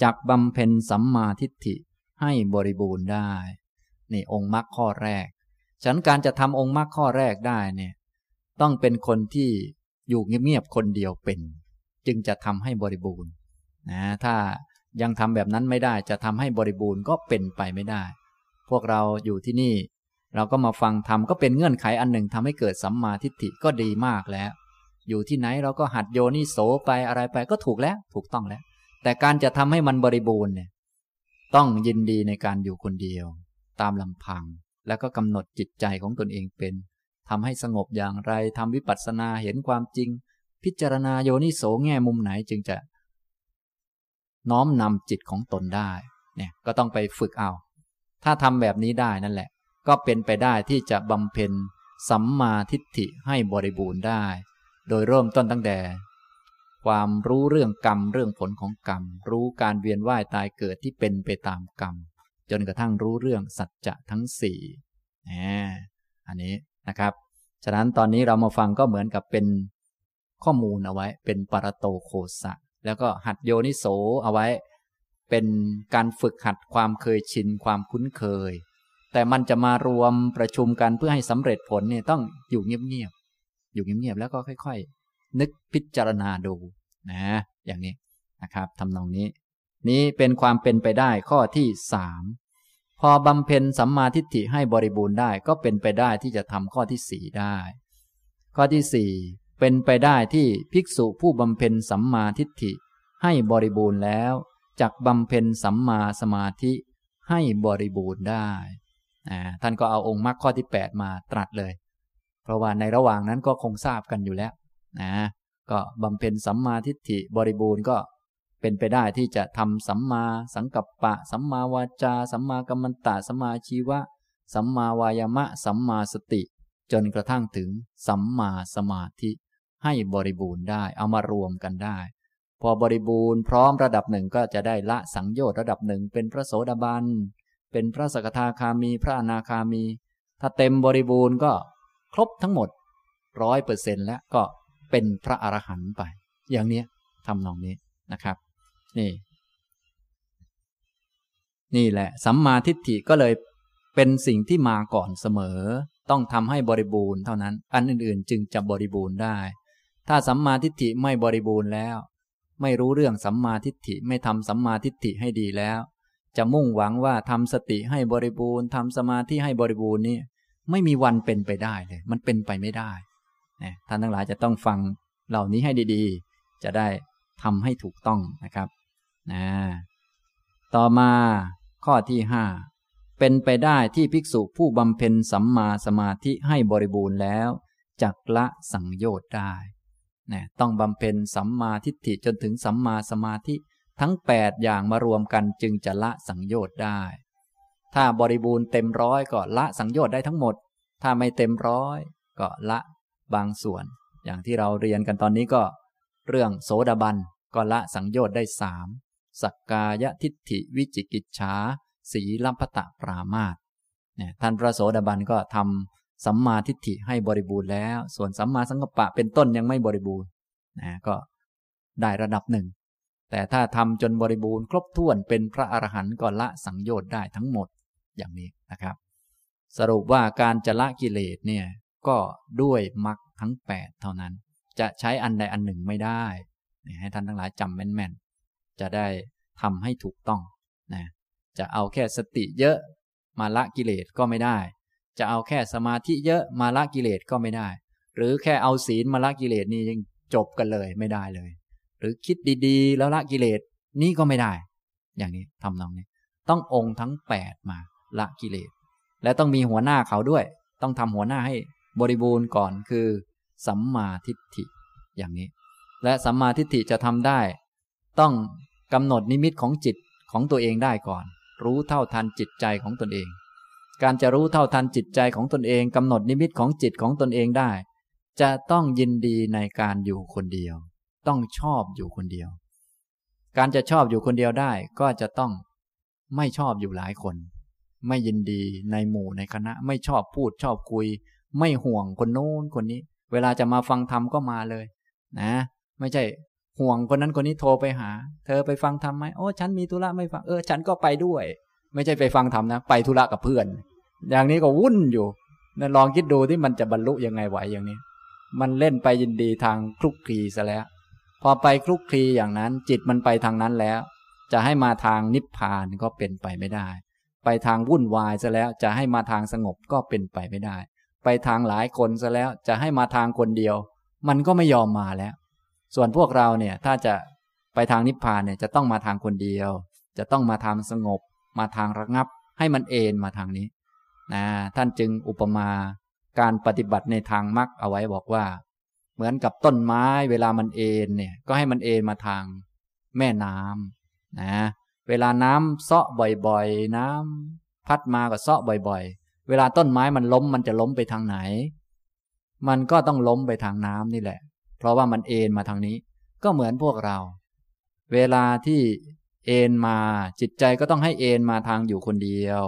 จักบำเพ็ญสัมมาทิฏฐิให้บริบูรณ์ได้ นี่องค์มรรคข้อแรก ฉันการจะทำองค์มรรคข้อแรกได้เนี่ยต้องเป็นคนที่อยู่เงียบๆคนเดียวเป็น จึงจะทำให้บริบูรณ์นะถ้ายังทำแบบนั้นไม่ได้จะทำให้บริบูรณ์ก็เป็นไปไม่ได้ พวกเราอยู่ที่นี่ เราก็มาฟังทำก็เป็นเงื่อนไขอันหนึ่งทำให้เกิดสัมมาทิฏฐิก็ดีมากแล้ว อยู่ที่ไหนเราก็หัดโยนิโสไปอะไรไปก็ถูกแล้ว ถูกต้องแล้ว แต่การจะทำให้มันบริบูรณ์เนี่ย ต้องยินดีในการอยู่คนเดียว ตามลำพัง แล้วก็กำหนดจิตใจของตนเองเป็นทำให้สงบอย่างไรทำวิปัสสนาเห็นความจริง พิจารณาโยนิโสแง่มุมไหนจึงจะ น้อมนำจิตของตนได้ เนี่ยก็ต้องไปฝึกเอา ถ้าทำแบบนี้ได้นั่นแหละ ก็เป็นไปได้ที่จะบำเพ็ญสัมมาทิฏฐิให้บริบูรณ์ได้ โดยเริ่มต้นตั้งแต่ ความรู้เรื่องกรรมเรื่องผลของกรรม รู้การเวียนว่ายตายเกิดที่เป็นไปตามกรรม จนกระทั่งรู้เรื่องสัจจะทั้งสี่อันนี้นะครับฉะนั้นตอนนี้เรามาฟังก็เหมือนกับเป็นข้อมูลเอาไว้ เป็นปรโตโคสะ แล้วก็หัดโยนิโสเอาไว้ เป็นการฝึกหัดความเคยชินความคุ้นเคย แต่มันจะมารวมประชุมกันเพื่อให้สำเร็จผลเนี่ยต้องอยู่เงียบ อยู่เงียบๆแล้วก็ค่อย ๆ นึกพิจารณาดูนะ อย่างนี้นะครับทำนองนี้ นี้เป็นความเป็นไปได้ข้อที่สามพอบำเพ็ญสัมมาทิฏฐิให้บริบูรณ์ได้ก็เป็นไปได้ที่จะทำข้อที่สี่ได้ ข้อที่สี่เป็นไปได้ที่ภิกษุผู้บำเพ็ญสัมมาทิฏฐิ ให้บริบูรณ์แล้วจักบำเพ็ญสัมมาสมาธิให้บริบูรณ์ได้ท่านก็เอาองค์มรรคข้อที่ 8 มาตรัสเลย ราะว่าในระหว่างนั้นก็คงทราบกันอยู่แล้วนะก็บำเพ็ญสัมมาทิฏฐิบริบูรณ์ก็เป็นไปได้ที่จะทำสัมมาสังกัปปะ สัมมาวาจา สัมมากัมมันตะ สัมมาชีวะ สัมมาวายามะ สัมมาสติ จนกระทั่งถึงสัมมาสมาธิให้บริบูรณ์ได้เอามารวมกันได้ พอบริบูรณ์พร้อมระดับหนึ่งก็จะได้ละสังโยชน์ระดับหนึ่งเป็นพระโสดาบันเป็นพระสกทาคามีพระอนาคามี ถ้าเต็มบริบูรณ์ก็ ครบทั้งหมดร้อยเปอร์เซ็นต์แล้วก็เป็นพระอรหันต์ไป อย่างนี้ทำนองนี้นะครับ นี่ นี่แหละ สัมมาทิฏฐิก็เลยเป็นสิ่งที่มาก่อนเสมอ ต้องทำให้บริบูรณ์เท่านั้น อันอื่นๆ จึงจะบริบูรณ์ได้ ถ้าสัมมาทิฏฐิไม่บริบูรณ์แล้ว ไม่รู้เรื่องสัมมาทิฏฐิไม่ทำสัมมาทิฏฐิให้ดีแล้ว จะมุ่งหวังว่าทำสติให้บริบูรณ์ทำสมาธิให้บริบูรณ์นี่ ไม่มีวันเป็นไปได้เลย มันเป็นไปไม่ได้ท่านทั้งหลายจะต้องฟังเหล่านี้ให้ดีๆ จะได้ทำให้ถูกต้องนะครับนะต่อมาข้อที่ห้าเป็นไปได้ที่ภิกษุผู้บำเพ็ญสัมมาสมาธิให้บริบูรณ์แล้วจักละสังโยชน์ได้นะต้องบำเพ็ญสัมมาทิฏฐิจนถึงสัมมาสมาธิทั้ง 8 อย่างมารวมกันจึงจะละสังโยชน์ได้ ถ้าบริบูรณ์เต็มร้อยก็ละสังโยชน์ได้ทั้งหมด ถ้าไม่เต็มร้อยก็ละบางส่วน อย่างที่เราเรียนกันตอนนี้ก็ เรื่องโสดาบันก็ละสังโยชน์ได้สามสักกายทิฏฐิวิจิกิจฉาสีลัมพตะปรามาตเนี่ยท่านพระโสดาบันก็ทำสัมมาทิฏฐิให้บริบูรณ์แล้ว ส่วนสัมมาสังกัปปะเป็นต้นยังไม่บริบูรณ์นะก็ได้ระดับหนึ่ง แต่ถ้าทำจนบริบูรณ์ครบถ้วนเป็นพระอรหันต์ก็ละสังโยชน์ได้ทั้งหมด อย่างนี้นะครับ สรุปว่าการจะละกิเลสเนี่ยก็ด้วยมรรคทั้ง 8 เท่านั้น จะใช้อันใดอันหนึ่งไม่ได้ ให้ท่านทั้งหลายจำแม่นๆ จะได้ทำให้ถูกต้องนะจะเอาแค่สติเยอะมาละกิเลสก็ไม่ได้ จะเอาแค่สมาธิเยอะมาละกิเลสก็ไม่ได้ หรือแค่เอาศีลมาละกิเลสนี่ยังจบกันเลยไม่ได้เลย หรือคิดดีๆ แล้วละกิเลสนี่ก็ไม่ได้ อย่างนี้ทำนองนี้ ต้ององค์ทั้งแปดมา ละกิเลส และต้องมีหัวหน้าเขาด้วย ต้องทำหัวหน้าให้บริบูรณ์ก่อนคือ สัมมาทิฏฐิอย่างนี้ และสัมมาทิฏฐิจะทำได้ ต้องกำหนดนิมิตของจิตของตัวเองได้ก่อน รู้เท่าทันจิตใจของตนเอง การจะรู้เท่าทันจิตใจของตนเองกำหนดนิมิตของจิตของตนเองได้ จะต้องยินดีในการอยู่คนเดียว ต้องชอบอยู่คนเดียว การจะชอบอยู่คนเดียวได้ก็จะต้องไม่ชอบอยู่หลายคน ไม่ยินดีในหมู่ในคณะ ไม่ชอบพูดชอบคุย ไม่ห่วงคนโน้นคนนี้ เวลาจะมาฟังธรรมก็มาเลย นะ ไม่ใช่ห่วงคนนั้นคนนี้โทรไปหา เธอไปฟังธรรมไหมโอ้ฉันมีธุระไม่ฟังเออ ฉันก็ไปด้วย ไม่ใช่ไปฟังธรรมนะ ไปธุระกับเพื่อน อย่างนี้ก็วุ่นอยู่นั่นลองคิดดูที่มันจะบรรลุยังไงไหวอย่างนี้ มันเล่นไปยินดีทางคลุกคลีซะแล้ว พอไปคลุกคลีอย่างนั้น จิตมันไปทางนั้นแล้ว จะให้มาทางนิพพานก็เป็นไปไม่ได้ ไปทางวุ่นวายซะแล้วจะให้มาทางสงบก็เป็นไปไม่ได้ ไปทางหลายคนซะแล้วจะให้มาทางคนเดียว มันก็ไม่ยอมมาแล้ว ส่วนพวกเราเนี่ยถ้าจะไปทางนิพพานเนี่ยจะต้องมาทางคนเดียว จะต้องมาทางสงบ มาทางระงับ ให้มันเอนมาทางนี้นะท่านจึงอุปมาการปฏิบัติในทางมรรคเอาไว้บอกว่า เหมือนกับต้นไม้เวลามันเอนเนี่ยก็ให้มันเอนมาทางแม่น้ำนะ เวลาน้ำเซาะบ่อยๆ น้ำพัดมาก็เซาะบ่อยๆ เวลาต้นไม้มันล้มมันจะล้มไปทางไหน มันก็ต้องล้มไปทางน้ำนี่แหละ เพราะว่ามันเอ็นมาทางนี้ ก็เหมือนพวกเรา เวลาที่เอ็นมาจิตใจก็ต้องให้เอ็นมาทางอยู่คนเดียว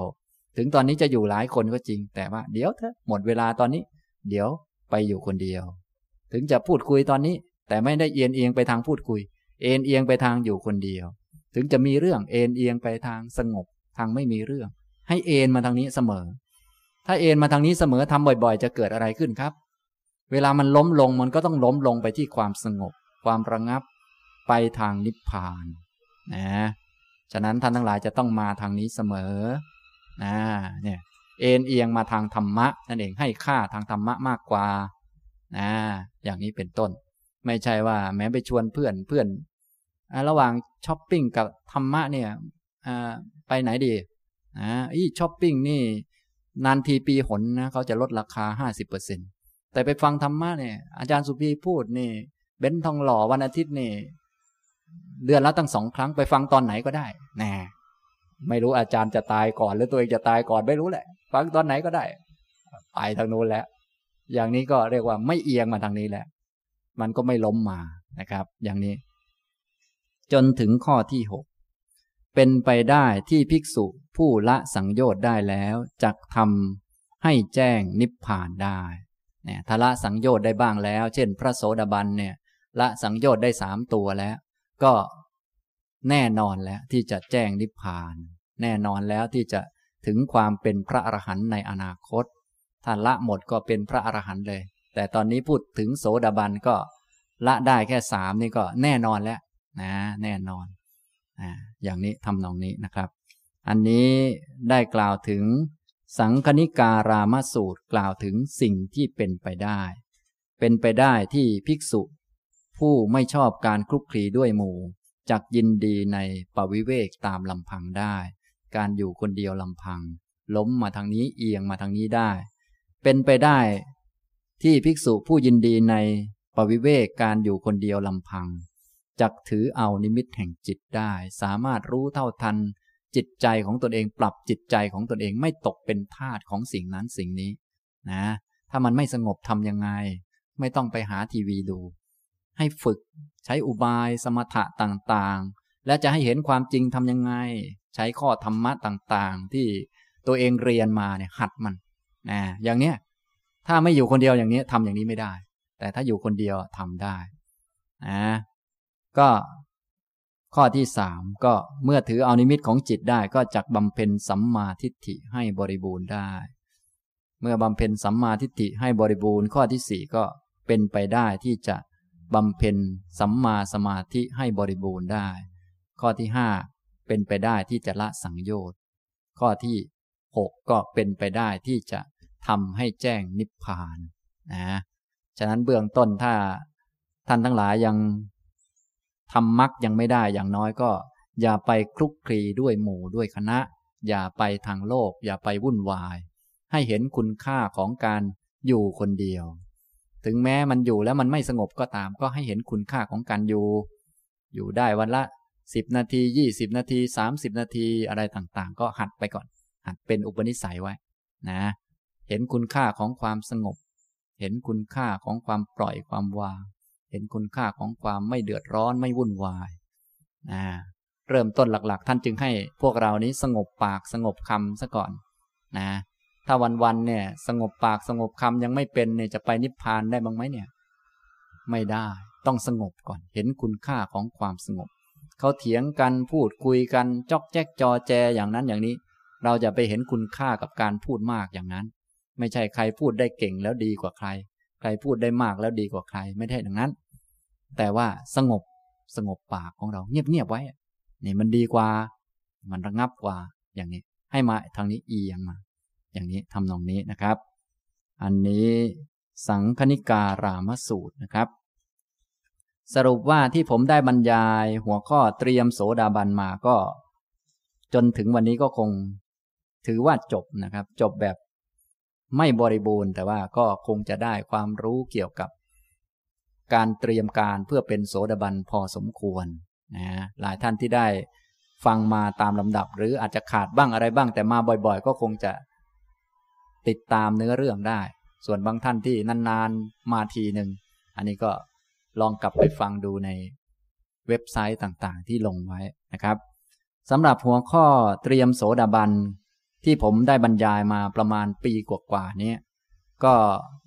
ถึงตอนนี้จะอยู่หลายคนก็จริง แต่ว่าเดี๋ยวเถอะหมดเวลาตอนนี้ เดี๋ยวไปอยู่คนเดียว ถึงจะพูดคุยตอนนี้ แต่ไม่ได้เอียนเอียงไปทางพูดคุย เอ็นเอียงไปทางอยู่คนเดียว ถึงจะมีเรื่องเอ็นเอียงไปทางสงบทางไม่มีเรื่อง ให้เอ็นมาทางนี้เสมอ ถ้าเอ็นมาทางนี้เสมอทำบ่อยๆ จะเกิดอะไรขึ้นครับ เวลามันล้มลงมันก็ต้องล้มลงไปที่ความสงบ ความระงับ ไปทางนิพพานนะฉะนั้นท่านทั้งหลายจะต้องมาทางนี้เสมอนะเนี่ยเอ็นเอียงมาทางธรรมะนั่นเองให้ค่าทางธรรมะมากกว่านะอย่างนี้เป็นต้น ไม่ใช่ว่าแม้ไปชวนเพื่อนเพื่อน ระหว่างช้อปปิ้งกับธรรมะเนี่ยไปไหนดีนะอีช้อปปิ้งนี่นานทีปีหนนะเขาจะลดราคาห้าสิบเปอร์เซ็นต์แต่ไปฟังธรรมะเนี่ยอาจารย์สุภีพูดนี่เบ้นทองหล่อวันอาทิตย์นี่เดือนละตั้งสองครั้งไปฟังตอนไหนก็ได้แน่ไม่รู้อาจารย์จะตายก่อน หรือตัวเองจะตายก่อนไม่รู้แหละ ฟังตอนไหนก็ได้ ไปทางนู้นแล้ว อย่างนี้ก็เรียกว่าไม่เอียงมาทางนี้แหละมันก็ไม่ล้มมานะครับ อย่างนี้ จนถึงข้อที่หกเป็นไปได้ที่ภิกษุผู้ละสังโยชน์ได้แล้วจักทำให้แจ้งนิพพานได้เนี่ยทละสังโยชน์ได้บ้างแล้ว เช่น พระโสดาบันเนี่ยละสังโยชน์ได้สามตัวแล้ว ก็แน่นอนแล้วที่จะแจ้งนิพพาน แน่นอนแล้วที่จะถึงความเป็นพระอรหันต์ในอนาคตถ้าละหมดก็เป็นพระอรหันต์เลย แต่ตอนนี้พูดถึงโสดาบันก็ละได้แค่สามนี่ก็แน่นอนแล้ว นะแน่นอนอ่าอย่างนี้ทำนองนี้นะครับ อันนี้ได้กล่าวถึงสังคณิการามสูตรกล่าวถึงสิ่งที่เป็นไปได้ เป็นไปได้ที่ภิกษุ ผู้ไม่ชอบการคลุกคลีด้วยหมู่จักยินดีในปวิเวกตามลำพังได้ การอยู่คนเดียวลำพัง ล้มมาทางนี้เอียงมาทางนี้ได้ เป็นไปได้ ที่ภิกษุผู้ยินดีในปวิเวกการอยู่คนเดียวลำพัง จักถือเอานิมิตแห่งจิตได้ สามารถรู้เท่าทัน จิตใจของตนเองปรับจิตใจของตนเองไม่ตกเป็นทาสของสิ่งนั้นสิ่งนี้ นะ ถ้ามันไม่สงบทำยังไง ไม่ต้องไปหาทีวีดู ให้ฝึกใช้อุบายสมถะต่างๆ และจะให้เห็นความจริงทำยังไง ใช้ข้อธรรมะต่างๆ ที่ตัวเองเรียนมาเนี่ยหัดมันนะอย่างเนี้ยถ้าไม่อยู่คนเดียวอย่างนี้ทำอย่างนี้ไม่ได้ แต่ถ้าอยู่คนเดียวทำได้นะ ก็ข้อที่สามก็เมื่อถือเอานิมิตของจิตได้ก็จักบำเพ็ญสัมมาทิฏฐิให้บริบูรณ์ได้ เมื่อบำเพ็ญสัมมาทิฏฐิให้บริบูรณ์ ข้อที่สี่ก็เป็นไปได้ที่จะบำเพ็ญสัมมาสมาธิให้บริบูรณ์ได้ ข้อที่ห้าเป็นไปได้ที่จะละสังโยชน์ ข้อที่หกก็เป็นไปได้ที่จะทำให้แจ้งนิพพานนะฉะนั้นเบื้องต้นถ้าท่านทั้งหลายยัง ทำมักยังไม่ได้อย่างน้อยก็ อย่าไปคลุกคลีด้วยหมู่ด้วยคณะ อย่าไปทางโลก อย่าไปวุ่นวาย ให้เห็นคุณค่าของการอยู่คนเดียว ถึงแม้มันอยู่แล้วมันไม่สงบก็ตาม ก็ให้เห็นคุณค่าของการอยู่ อยู่ได้วันละสิบนาทียี่สิบนาทีสามสิบนาทีอะไรต่างๆ ก็หัดไปก่อน หัดเป็นอุปนิสัยไว้ นะ เห็นคุณค่าของความสงบ เห็นคุณค่าของความปล่อยความวาง เห็นคุณค่าของความไม่เดือดร้อนไม่วุ่นวายนะเริ่มต้นหลักๆ ท่านจึงให้พวกเรานี้สงบปากสงบคำซะก่อนนะถ้าวันๆเนี่ยสงบปากสงบคำยังไม่เป็นเนี่ยจะไปนิพพานได้บ้างไหมเนี่ย ไม่ได้ต้องสงบก่อนเห็นคุณค่าของความสงบ เขาเถียงกันพูดคุยกันจอกแจ๊กจอแจอย่างนั้นอย่างนี้ เราจะไปเห็นคุณค่ากับการพูดมากอย่างนั้น ไม่ใช่ใครพูดได้เก่งแล้วดีกว่าใคร ใครพูดได้มากแล้วดีกว่าใคร ไม่ได้อย่างนั้น แต่ว่าสงบสงบปากของเราเงียบๆไว้นี่มันดีกว่า มันระงับกว่าอย่างนี้ ให้มาทางนี้อียงมา อย่างนี้ทำนองนี้นะครับ อันนี้สังคณิการามสูตรนะครับ สรุปว่าที่ผมได้บรรยายหัวข้อเตรียมโสดาบันมาก็ จนถึงวันนี้ก็คง ถือว่าจบนะครับ จบแบบไม่บริบูรณ์แต่ว่าก็คงจะได้ความรู้เกี่ยวกับ การเตรียมการเพื่อเป็นโสดาบันพอสมควรนะหลายท่านที่ได้ฟังมาตามลำดับ หรืออาจจะขาดบ้างอะไรบ้าง แต่มาบ่อยๆ ก็คงจะติดตามเนื้อเรื่องได้ ส่วนบางท่านที่นานๆมาทีหนึ่งอันนี้ก็ลองกลับไปฟังดูในเว็บไซต์ต่างๆ ที่ลงไว้นะครับสำหรับหัวข้อเตรียมโสดาบันที่ผมได้บรรยายมาประมาณปีกว่าๆนี้ ก็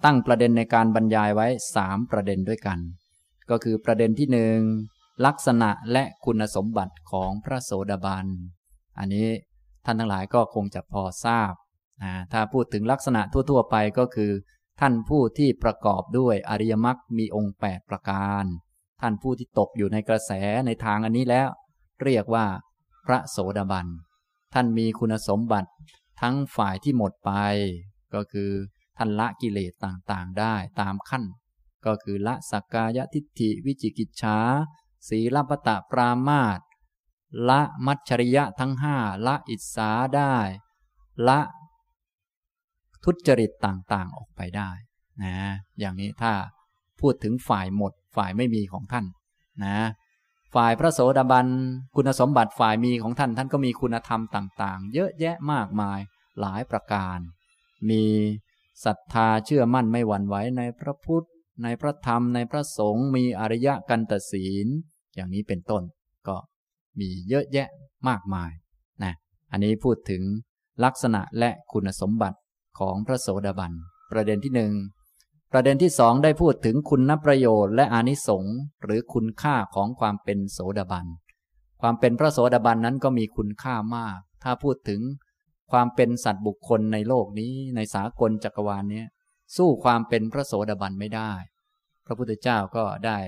ตั้งประเด็นในการบรรยายไว้สามประเด็นด้วยกัน ก็คือประเด็นที่หนึ่งลักษณะและคุณสมบัติของพระโสดาบัน อันนี้ท่านทั้งหลายก็คงจะพอทราบนะถ้าพูดถึงลักษณะทั่ว ๆ ไปก็คือ ท่านผู้ที่ประกอบด้วยอริยมรรคมีองค์ 8 ประการ ท่านผู้ที่ตกอยู่ในกระแสในทางอันนี้แล้ว เรียกว่า พระโสดาบัน ท่านมีคุณสมบัติทั้งฝ่ายที่หมดไป ก็คือ ท่านละกิเลสต่างๆได้ตามขั้น ก็คือละสักกายทิฏฐิวิจิกิจฉาสีลปตะปรามาตละมัจฉริยะทั้งห้าละอิสาได้ ละทุจริตต่างๆออกไปได้นะอย่างนี้ถ้าพูดถึงฝ่ายหมดฝ่ายไม่มีของท่านนะฝ่ายพระโสดาบันคุณสมบัติฝ่ายมีของท่านท่านก็มีคุณธรรมต่าง ๆ เยอะแยะมากมายหลายประการ มี ศรัทธาเชื่อมั่นไม่หวั่นไหวในพระพุทธ ในพระธรรมในพระสงฆ์มีอริยะกันตศีล อย่างนี้เป็นต้นก็มีเยอะแยะมากมายนะอันนี้พูดถึงลักษณะและคุณสมบัติของพระโสดาบัน ประเด็นที่หนึ่งประเด็นที่สองได้พูดถึงคุณนประโยชน์และอานิสงส์หรือคุณค่าของความเป็นโสดาบัน ความเป็นพระโสดาบันนั้นก็มีคุณค่ามาก ถ้าพูดถึง ความเป็นสัตว์บุคคลในโลกนี้ในสากลจักรวาลนี้สู้ความเป็นพระโสดาบันไม่ได้ พระพุทธเจ้าก็ได้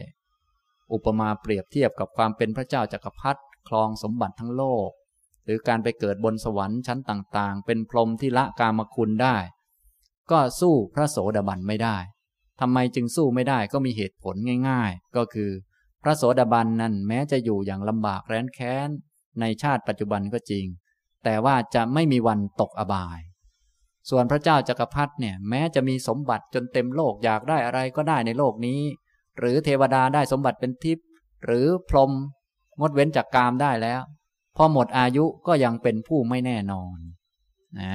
อุปมาเปรียบเทียบกับความเป็นพระเจ้าจักรพรรดิครองสมบัติทั้งโลก หรือการไปเกิดบนสวรรค์ชั้นต่างๆ เป็นพรหมที่ละกามคุณได้ ก็สู้พระโสดาบันไม่ได้ทำไมจึงสู้ไม่ได้ก็มีเหตุผลง่าย ๆ ก็คือ พระโสดาบันนั้นแม้จะอยู่อย่างลำบากแร้นแค้นในชาติปัจจุบันก็จริง แต่ว่าจะไม่มีวันตกอบาย ส่วนพระเจ้าจักรพรรดิเนี่ยแม้จะมีสมบัติจนเต็มโลกอยากได้อะไรก็ได้ในโลกนี้ หรือเทวดาได้สมบัติเป็นทิพย์หรือพรหมงดเว้นจากกามได้แล้ว พอหมดอายุก็ยังเป็นผู้ไม่แน่นอนนะ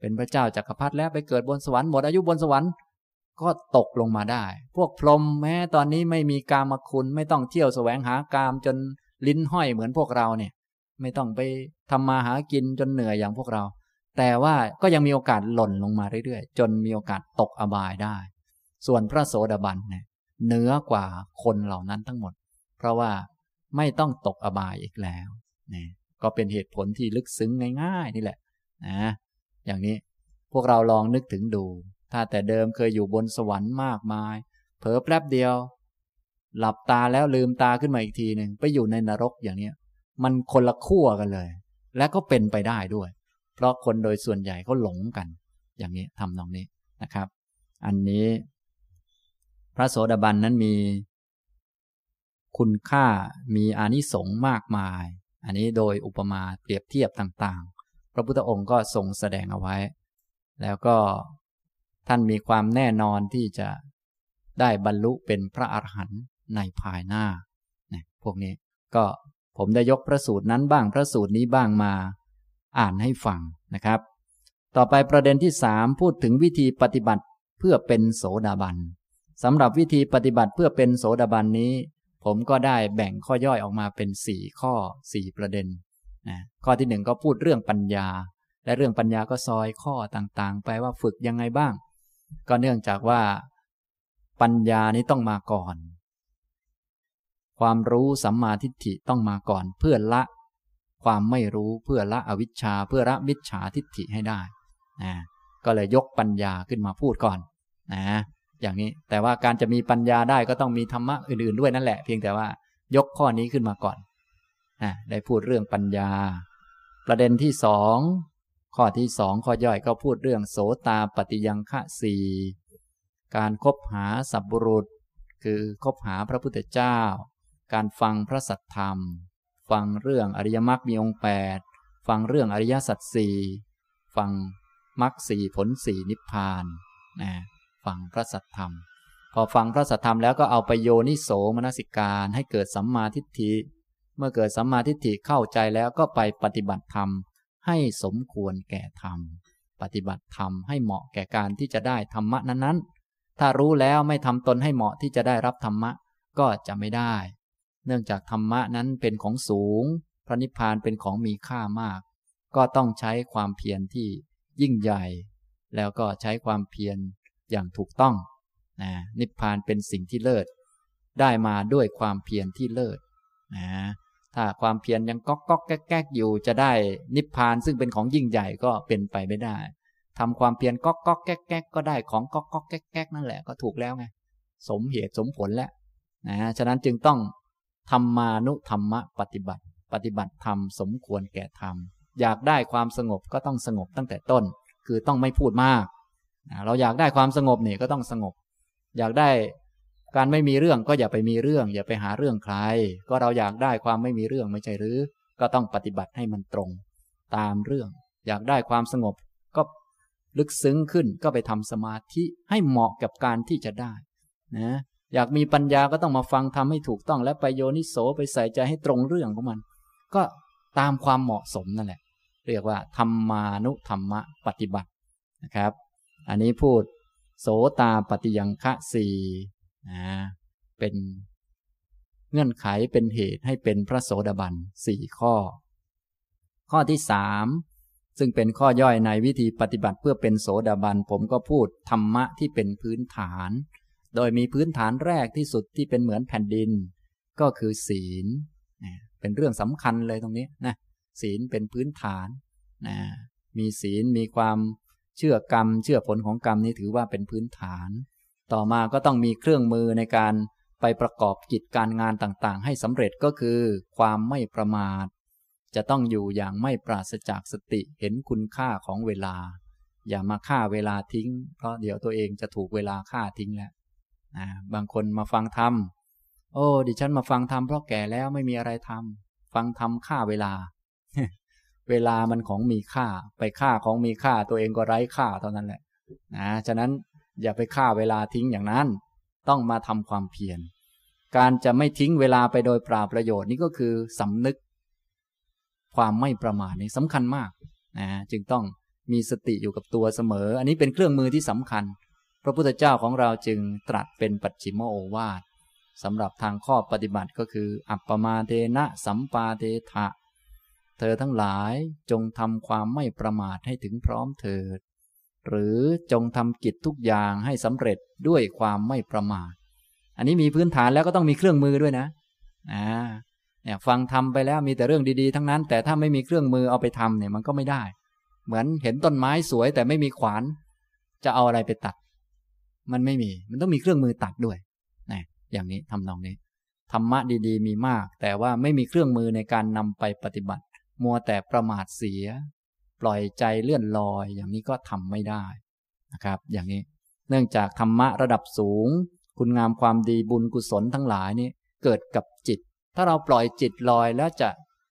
เป็นพระเจ้าจากักรพรรดิแล้วไปเกิดบนสวรรค์หมดอายุบนสวรรค์ก็ตกลงมาได้ พวกพรหมแม้ตอนนี้ไม่มีกามคุณ ไม่ต้องเที่ยวแสวงหากามจนลิ้นห้อยเหมือนพวกเราเนี่ย ไม่ต้องไป ทำมาหากินจนเหนื่อยอย่างพวกเรา แต่ว่าก็ยังมีโอกาสหล่นลงมาเรื่อยๆ จนมีโอกาสตกอบายได้ ส่วนพระโสดาบันเนี่ยเหนือกว่าคนเหล่านั้นทั้งหมด เพราะว่าไม่ต้องตกอบายอีกแล้วนี่ก็เป็นเหตุผลที่ลึกซึ้งง่าย ๆ นี่แหละนะอย่างนี้พวกเราลองนึกถึงดู ถ้าแต่เดิมเคยอยู่บนสวรรค์มากมาย เผลอแป๊บเดียว หลับตาแล้วลืมตาขึ้นมาอีกทีหนึ่งไปอยู่ในนรกอย่างนี้มันคนละขั้วกันเลย และก็เป็นไปได้ด้วย เพราะคนโดยส่วนใหญ่เขาหลงกัน อย่างนี้ทำตรงนี้นะครับ อันนี้ พระโสดาบันนั้นมี คุณค่ามีอานิสงส์มากมาย อันนี้โดยอุปมาเปรียบเทียบต่างๆ พระพุทธองค์ก็ทรงแสดงเอาไว้ แล้วก็ท่านมีความแน่นอนที่จะได้บรรลุเป็นพระอรหันต์ในภายหน้าเนี่ยพวกนี้ก็ ผมได้ยกพระสูตรนั้นบ้างพระสูตรนี้บ้างมา อ่านให้ฟังนะครับ ต่อไปประเด็นที่สามพูดถึงวิธีปฏิบัติเพื่อเป็นโสดาบันสำหรับวิธีปฏิบัติเพื่อเป็นโสดาบันนี้ ผมก็ได้แบ่งข้อย่อยออกมาเป็นสี่ข้อสี่ประเด็นนะข้อที่หนึ่งก็พูดเรื่องปัญญา และเรื่องปัญญาก็ซอยข้อต่างๆ ไปว่าฝึกยังไงบ้าง ก็เนื่องจากว่า ปัญญานี้ต้องมาก่อน ความรู้สัมมาทิฏฐิต้องมาก่อนเพื่อละ ความไม่รู้เพื่อละอวิชชา เพื่อละมิจฉาทิฏฐิให้ได้นะก็เลยยกปัญญาขึ้นมาพูดก่อนนะอย่างนี้แต่ว่าการจะมีปัญญาได้ก็ต้องมีธรรมะอื่นๆด้วยนั่นแหละ เพียงแต่ว่ายกข้อนี้ขึ้นมาก่อนนะได้พูดเรื่องปัญญา ประเด็นที่สองข้อที่สองข้อย่อยก็พูดเรื่องโสตาปฏิยังฆะสีการคบหาสัพบุรุษ คือคบหาพระพุทธเจ้า การฟังพระสัทธรรม ฟังเรื่องอริยมรรคมีองค์แปดฟังเรื่องอริยสัจสี่ฟังมรรคสี่ผลสี่นิพพานนะฟังพระสัทธรรม พอฟังพระสัทธรรมแล้วก็เอาไปโยนิโสมนสิการให้เกิดสัมมาทิฏฐิ เมื่อเกิดสัมมาทิฏฐิเข้าใจแล้วก็ไปปฏิบัติธรรม ให้สมควรแก่ธรรม ปฏิบัติธรรมให้เหมาะแก่การที่จะได้ธรรมะนั้นๆ ถ้ารู้แล้วไม่ทำตนให้เหมาะที่จะได้รับธรรมะก็จะไม่ได้ เนื่องจากธรรมะนั้นเป็นของสูง พระนิพพานเป็นของมีค่ามาก ก็ต้องใช้ความเพียรที่ยิ่งใหญ่ แล้วก็ใช้ความเพียรอย่างถูกต้องนะนิพพานเป็นสิ่งที่เลิศ ได้มาด้วยความเพียรที่เลิศนะถ้าความเพียรยังก๊อกก๊อกแก๊กแก๊กอยู่จะได้นิพพานซึ่งเป็นของยิ่งใหญ่ก็เป็นไปไม่ได้ทำความเพียรก๊อกก๊อกแก๊กแก๊กก็ได้ของก๊อกก๊อกแก๊กแก๊กนั่นแหละก็ถูกแล้วไงสมเหตุสมผลแล้วนะฉะนั้นจึงต้อง ธรรมานุธรรมะปฏิบัติ ปฏิบัติธรรมสมควรแก่ธรรม อยากได้ความสงบก็ต้องสงบตั้งแต่ต้น คือต้องไม่พูดมาก เราอยากได้ความสงบเนี่ยก็ต้องสงบ อยากได้การไม่มีเรื่องก็อย่าไปมีเรื่อง อย่าไปหาเรื่องใคร ก็เราอยากได้ความไม่มีเรื่องไม่ใช่หรือ ก็ต้องปฏิบัติให้มันตรง ตามเรื่อง อยากได้ความสงบก็ลึกซึ้งขึ้นก็ไปทำสมาธิให้เหมาะกับการที่จะได้นะ อยากมีปัญญาก็ต้องมาฟังทำให้ถูกต้องและไปโยนิโสไปใส่ใจให้ตรงเรื่องของมัน ก็ตามความเหมาะสมนั่นแหละ เรียกว่าธรรมานุธรรมะปฏิบัตินะครับ อันนี้พูดโสตาปฏิยังคะสี่นะเป็นเงื่อนไขเป็นเหตุให้เป็นพระโสดาบันสี่ข้อ ข้อที่สามซึ่งเป็นข้อย่อยในวิธีปฏิบัติเพื่อเป็นโสดาบันผมก็พูดธรรมะที่เป็นพื้นฐาน โดยมีพื้นฐานแรกที่สุดที่เป็นเหมือนแผ่นดิน ก็คือศีลเป็นเรื่องสำคัญเลยตรงนี้นะศีลเป็นพื้นฐานนะมีศีลมีความเชื่อกรรม เชื่อผลของกรรมนี้ถือว่าเป็นพื้นฐาน ต่อมาก็ต้องมีเครื่องมือในการไปประกอบกิจการงานต่างๆ ให้สำเร็จก็คือ ความไม่ประมาท จะต้องอยู่อย่างไม่ปราศจากสติเห็นคุณค่าของเวลา อย่ามาฆ่าเวลาทิ้ง เพราะเดี๋ยวตัวเองจะถูกเวลาฆ่าทิ้งแล้ว นะบางคนมาฟังธรรมโอ้ดิฉันมาฟังธรรมเพราะแก่แล้วไม่มีอะไรทำฟังธรรมฆ่าเวลา เวลามันของมีค่า ไปฆ่าของมีค่าตัวเองก็ไร้ค่าเท่านั้นแหละนะฉะนั้นอย่าไปฆ่าเวลาทิ้งอย่างนั้น ต้องมาทำความเพียรการจะไม่ทิ้งเวลาไปโดยปราประโยชน์นี่ก็คือสำนึก ความไม่ประมาทนี่สำคัญมากนะจึงต้องมีสติอยู่กับตัวเสมอ อันนี้เป็นเครื่องมือที่สำคัญ พระพุทธเจ้าของเราจึงตรัสเป็นปัจฉิมโอวาทสำหรับทางข้อปฏิบัติก็คือ อัปปมาเทนะสัมปาเทถะ เธอทั้งหลายจงทำความไม่ประมาทให้ถึงพร้อมเถิด หรือจงทำกิจทุกอย่างให้สำเร็จด้วยความไม่ประมาท อันนี้มีพื้นฐานแล้วก็ต้องมีเครื่องมือด้วยนะอ่าเนี่ยฟังทำไปแล้วมีแต่เรื่องดีๆ ทั้งนั้น แต่ถ้าไม่มีเครื่องมือเอาไปทำเนี่ยมันก็ไม่ได้ เหมือนเห็นต้นไม้สวยแต่ไม่มีขวาน จะเอาอะไรไปตัด มันไม่มี มันต้องมีเครื่องมือตัดด้วยนะอย่างนี้ทำนองนี้ ธรรมะดีๆ มีมาก แต่ว่าไม่มีเครื่องมือในการนำไปปฏิบัติ มัวแต่ประมาทเสีย ปล่อยใจเลื่อนลอย อย่างนี้ก็ทำไม่ได้นะครับ อย่างนี้ เนื่องจากธรรมะระดับสูง คุณงามความดีบุญกุศลทั้งหลายนี่เกิดกับจิต ถ้าเราปล่อยจิตลอยแล้วจะ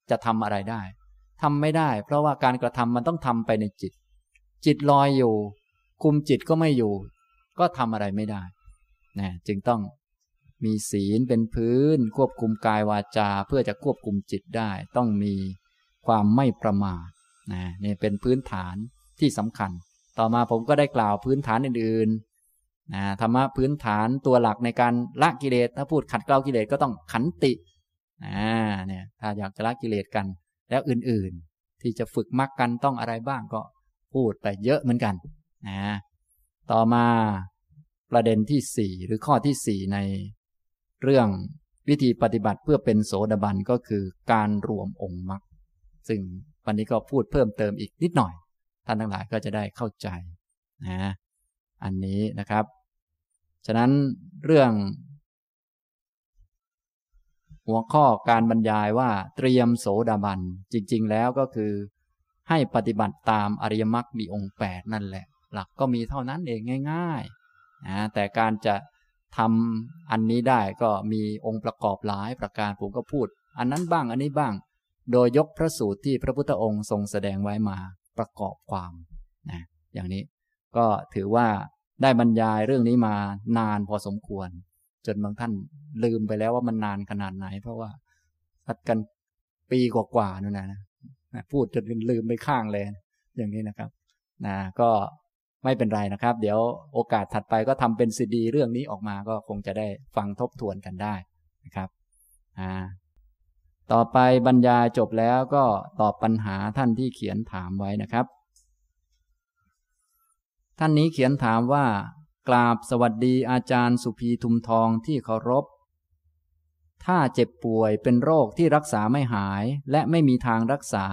จะทำอะไรได้ทำไม่ได้ เพราะว่าการกระทำมันต้องทำไปในจิต จิตลอยอยู่ คุมจิตก็ไม่อยู่ ก็ทำอะไรไม่ได้นะจึงต้องมีศีลเป็นพื้น ควบคุมกายวาจา เพื่อจะควบคุมจิตได้ ต้องมีความไม่ประมาทนะนี่เป็นพื้นฐานที่สำคัญ ต่อมาผมก็ได้กล่าวพื้นฐานอื่นๆนะธรรมะพื้นฐานตัวหลักในการละกิเลสถ้าพูดขัดเกลากิเลสก็ต้องขันตินะเนี่ยถ้าอยากจะละกิเลสกัน แล้วอื่นๆ ที่จะฝึกมรรคกันต้องอะไรบ้างก็พูดไปเยอะเหมือนกันนะ ต่อมาประเด็นที่สี่หรือข้อที่สี่ใน เรื่องวิธีปฏิบัติเพื่อเป็นโสดาบันก็คือการรวมองค์มรรคซึ่งวันนี้ก็พูดเพิ่มเติมอีกนิดหน่อย ท่านทั้งหลายก็จะได้เข้าใจนะอันนี้นะครับ ฉะนั้นเรื่อง หัวข้อการบรรยายว่าเตรียมโสดาบันจริง ๆ แล้วก็คือ ให้ปฏิบัติตามอริยมรรคมีองค์แปดนั่นแหละ หลักก็มีเท่านั้นเองง่ายๆนะแต่การจะทำอันนี้ได้ก็มีองค์ประกอบหลายประการผมก็พูด อันนั้นบ้างอันนี้บ้าง โดยยกพระสูตรที่พระพุทธองค์ทรงแสดงไว้มาประกอบความนะอย่างนี้ก็ถือว่าได้บรรยายเรื่องนี้มานานพอสมควร จนบางท่านลืมไปแล้วว่ามันนานขนาดไหน เพราะว่าพัดกันปีกว่าๆนู่นนะนะพูดจนลืมไปข้างเลย อย่างนี้นะครับนะก็ ไม่เป็นไรนะครับ เดี๋ยวโอกาสถัดไปก็ทำเป็นซีดีเรื่องนี้ออกมาก็คงจะได้ฟังทบทวนกันได้นะครับอ่าต่อไปบรรยายจบแล้วก็ตอบปัญหาท่านที่เขียนถามไว้นะครับ ท่านนี้เขียนถามว่า กราบสวัสดีอาจารย์สุภีทุมทองที่เคารพ ถ้าเจ็บป่วยเป็นโรคที่รักษาไม่หายและไม่มีทางรักษา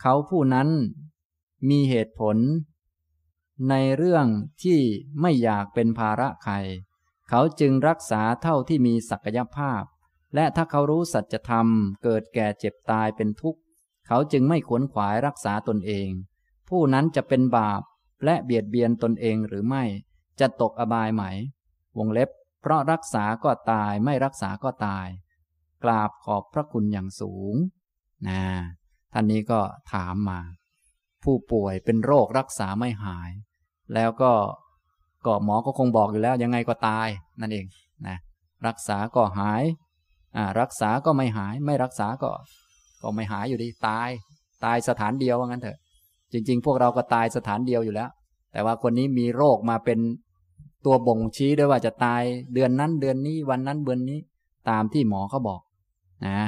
เขาผู้นั้นมีเหตุผล ในเรื่องที่ไม่อยากเป็นภาระใคร เขาจึงรักษาเท่าที่มีศักยภาพ และถ้าเขารู้สัจธรรม เกิดแก่เจ็บตายเป็นทุกข์ เขาจึงไม่ขวนขวายรักษาตนเอง ผู้นั้นจะเป็นบาปและเบียดเบียนตนเองหรือไม่ จะตกอบายไหม วงเล็บ เพราะรักษาก็ตายไม่รักษาก็ตาย กราบขอบพระคุณอย่างสูงนะท่านนี้ก็ถามมา ผู้ป่วยเป็นโรครักษาไม่หาย แล้วก็ก็หมอก็คงบอกอยู่แล้ว ยังไงก็ตายนั่นเองนะรักษาก็หายอ่ารักษาก็ไม่หาย ไม่รักษาก็ ก็ไม่หายอยู่ดีตาย ตายสถานเดียวว่างั้นเถอะ จริง ๆ พวกเราก็ตายสถานเดียวอยู่แล้ว แต่ว่าคนนี้มีโรคมาเป็นตัวบ่งชี้ด้วยว่าจะตายเดือนนั้นเดือนนี้วันนั้นเดือนนี้ ตามที่หมอเขาบอกนะ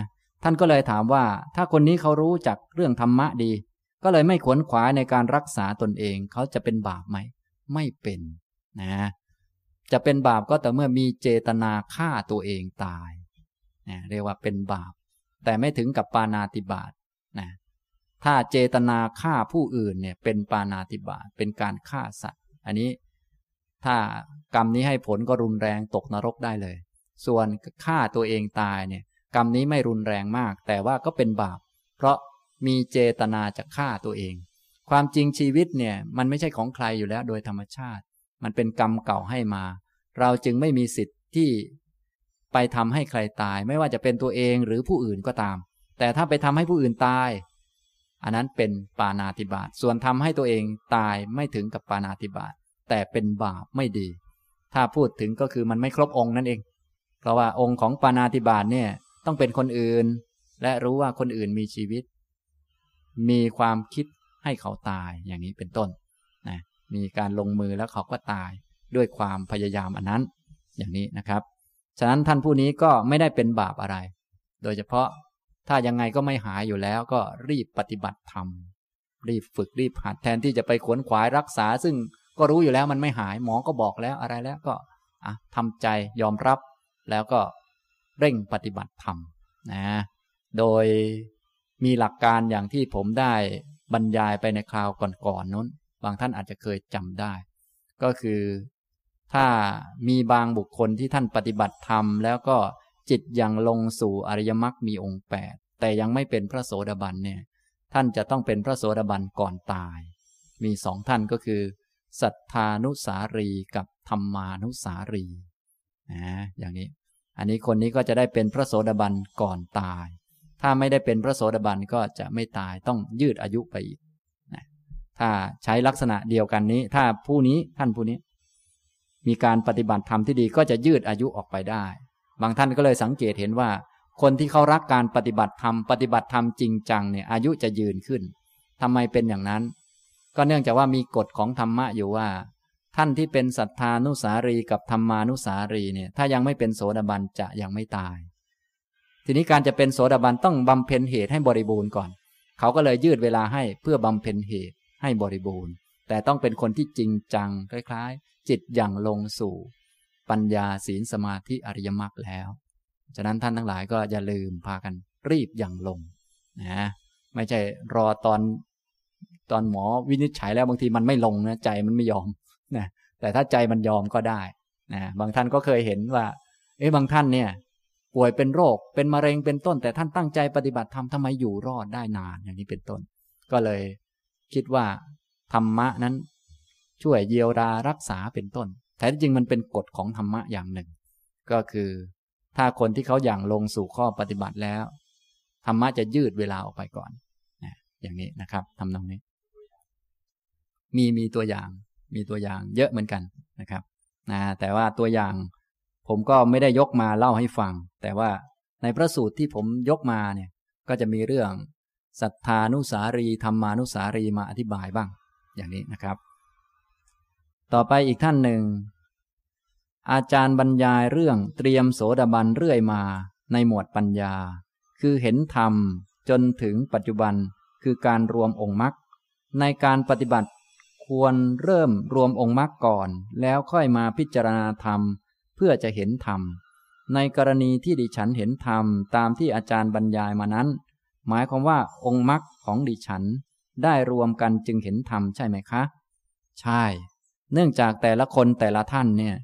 ท่านก็เลยถามว่า ถ้าคนนี้เขารู้จักเรื่องธรรมะดี ก็เลยไม่ขวนขวายในการรักษาตนเอง เขาจะเป็นบาปไหม ไม่เป็นนะ จะเป็นบาปก็แต่เมื่อมีเจตนาฆ่าตัวเองตายนะเรียกว่าเป็นบาป แต่ไม่ถึงกับปานาติบาตนะถ้าเจตนาฆ่าผู้อื่นเนี่ยเป็นปานาติบาตเป็นการฆ่าสัตว์ อันนี้ถ้ากรรมนี้ให้ผลก็รุนแรงตกนรกได้เลย ส่วนฆ่าตัวเองตายเนี่ยกรรมนี้ไม่รุนแรงมาก แต่ว่าก็เป็นบาป เพราะ มีเจตนาจะฆ่าตัวเอง ความจริงชีวิตเนี่ยมันไม่ใช่ของใครอยู่แล้วโดยธรรมชาติ มันเป็นกรรมเก่าให้มา เราจึงไม่มีสิทธิ์ที่ไปทำให้ใครตาย ไม่ว่าจะเป็นตัวเองหรือผู้อื่นก็ตาม แต่ถ้าไปทำให้ผู้อื่นตาย อันนั้นเป็นปานาติบาตส่วนทำให้ตัวเองตายไม่ถึงกับปานาติบาตแต่เป็นบาปไม่ดี ถ้าพูดถึงก็คือมันไม่ครบองค์นั่นเอง เพราะว่าองค์ของปานาติบาตเนี่ยต้องเป็นคนอื่น และรู้ว่าคนอื่นมีชีวิต มีความคิดให้เขาตายอย่างนี้เป็นต้นนะมีการลงมือแล้วเขาก็ตายด้วยความพยายามอันนั้น อย่างนี้นะครับ ฉะนั้นท่านผู้นี้ก็ไม่ได้เป็นบาปอะไร โดยเฉพาะถ้ายังไงก็ไม่หายอยู่แล้วก็รีบปฏิบัติธรรมรีบฝึกรีบหัดแทนที่จะไปขวนขวายรักษา ซึ่งก็รู้อยู่แล้วมันไม่หายหมอก็บอกแล้วอะไรแล้วก็อะทำใจยอมรับแล้วก็เร่งปฏิบัติธรรมนะโดย มีหลักการอย่างที่ผมได้บรรยายไปในคราวก่อนๆนนู้น บางท่านอาจจะเคยจำได้ ก็คือถ้ามีบางบุคคลที่ท่านปฏิบัติธรรม แล้วก็จิตยังลงสู่อริยมรรคมีองค์แปดแต่ยังไม่เป็นพระโสดาบันเนี่ย ท่านจะต้องเป็นพระโสดาบันก่อนตาย มีสองท่านก็คือสัทธานุสารีกับธรรมานุสารีนะอย่างนี้ อันนี้คนนี้ก็จะได้เป็นพระโสดาบันก่อนตาย ถ้าไม่ได้เป็นพระโสดาบันก็จะไม่ตายต้องยืดอายุไปอีกนะถ้าใช้ลักษณะเดียวกันนี้ ถ้าผู้นี้ท่านผู้นี้ มีการปฏิบัติธรรมที่ดีก็จะยืดอายุออกไปได้ บางท่านก็เลยสังเกตเห็นว่า คนที่เขารักการปฏิบัติธรรมปฏิบัติธรรมจริงจังเนี่ยอายุจะยืนขึ้นทำไมเป็นอย่างนั้น ก็เนื่องจากว่ามีกฎของธรรมะอยู่ว่า ท่านที่เป็นศรัทธานุสารีกับธรรมานุสารีเนี่ยถ้ายังไม่เป็นโสดาบันจะยังไม่ตาย ทีนี้การจะเป็นโสดาบันต้องบำเพ็ญเหตุให้บริบูรณ์ก่อน เขาก็เลยยืดเวลาให้เพื่อบำเพ็ญเหตุให้บริบูรณ์ แต่ต้องเป็นคนที่จริงจังคล้ายๆ จิตอย่างลงสู่ ปัญญาศีลสมาธิอริยมรรคแล้วฉะนั้นท่านทั้งหลายก็อย่าลืมพากันรีบอย่างลงนะไม่ใช่รอตอนตอนหมอวินิจฉัยแล้วบางทีมันไม่ลงนะใจมันไม่ยอมนะแต่ถ้าใจมันยอมก็ได้นะบางท่านก็เคยเห็นว่า เอ๊ะบางท่านเนี่ย ป่วยเป็นโรค เป็นมะเร็งเป็นต้น แต่ท่านตั้งใจปฏิบัติธรรมทำไมอยู่รอดได้นานอย่างนี้เป็นต้น ก็เลยคิดว่า ธรรมะนั้น ช่วยเยียวยารักษาเป็นต้นแต่จริงมันเป็นกฎของธรรมะอย่างหนึ่ง ก็คือ ถ้าคนที่เขาอย่างลงสู่ข้อปฏิบัติแล้วธรรมะจะยืดเวลาออกไปก่อนอย่างนี้นะครับทำตรงนี้ มีมีตัวอย่าง มีตัวอย่างเยอะเหมือนกันนะครับนะแต่ว่าตัวอย่าง ผมก็ไม่ได้ยกมาเล่าให้ฟัง แต่ว่าในพระสูตรที่ผมยกมาเนี่ยก็จะมีเรื่องศรัทธานุสารีธรรมานุสารีมาอธิบายบ้าง อย่างนี้นะครับ ต่อไปอีกท่านหนึ่ง อาจารย์บรรยายเรื่องเตรียมโสดาบันเรื่อยมาในหมวดปัญญา คือเห็นธรรมจนถึงปัจจุบันคือการรวมองค์มรรคในการปฏิบัติควรเริ่มรวมองค์มรรคก่อน แล้วค่อยมาพิจารณาธรรม เพื่อจะเห็นธรรม ในกรณีที่ดิฉันเห็นธรรมตามที่อาจารย์บรรยายมานั้น หมายความว่าองค์มรรคของดิฉัน ได้รวมกันจึงเห็นธรรมใช่ไหมคะ ใช่ เนื่องจากแต่ละคนแต่ละท่านเนี่ย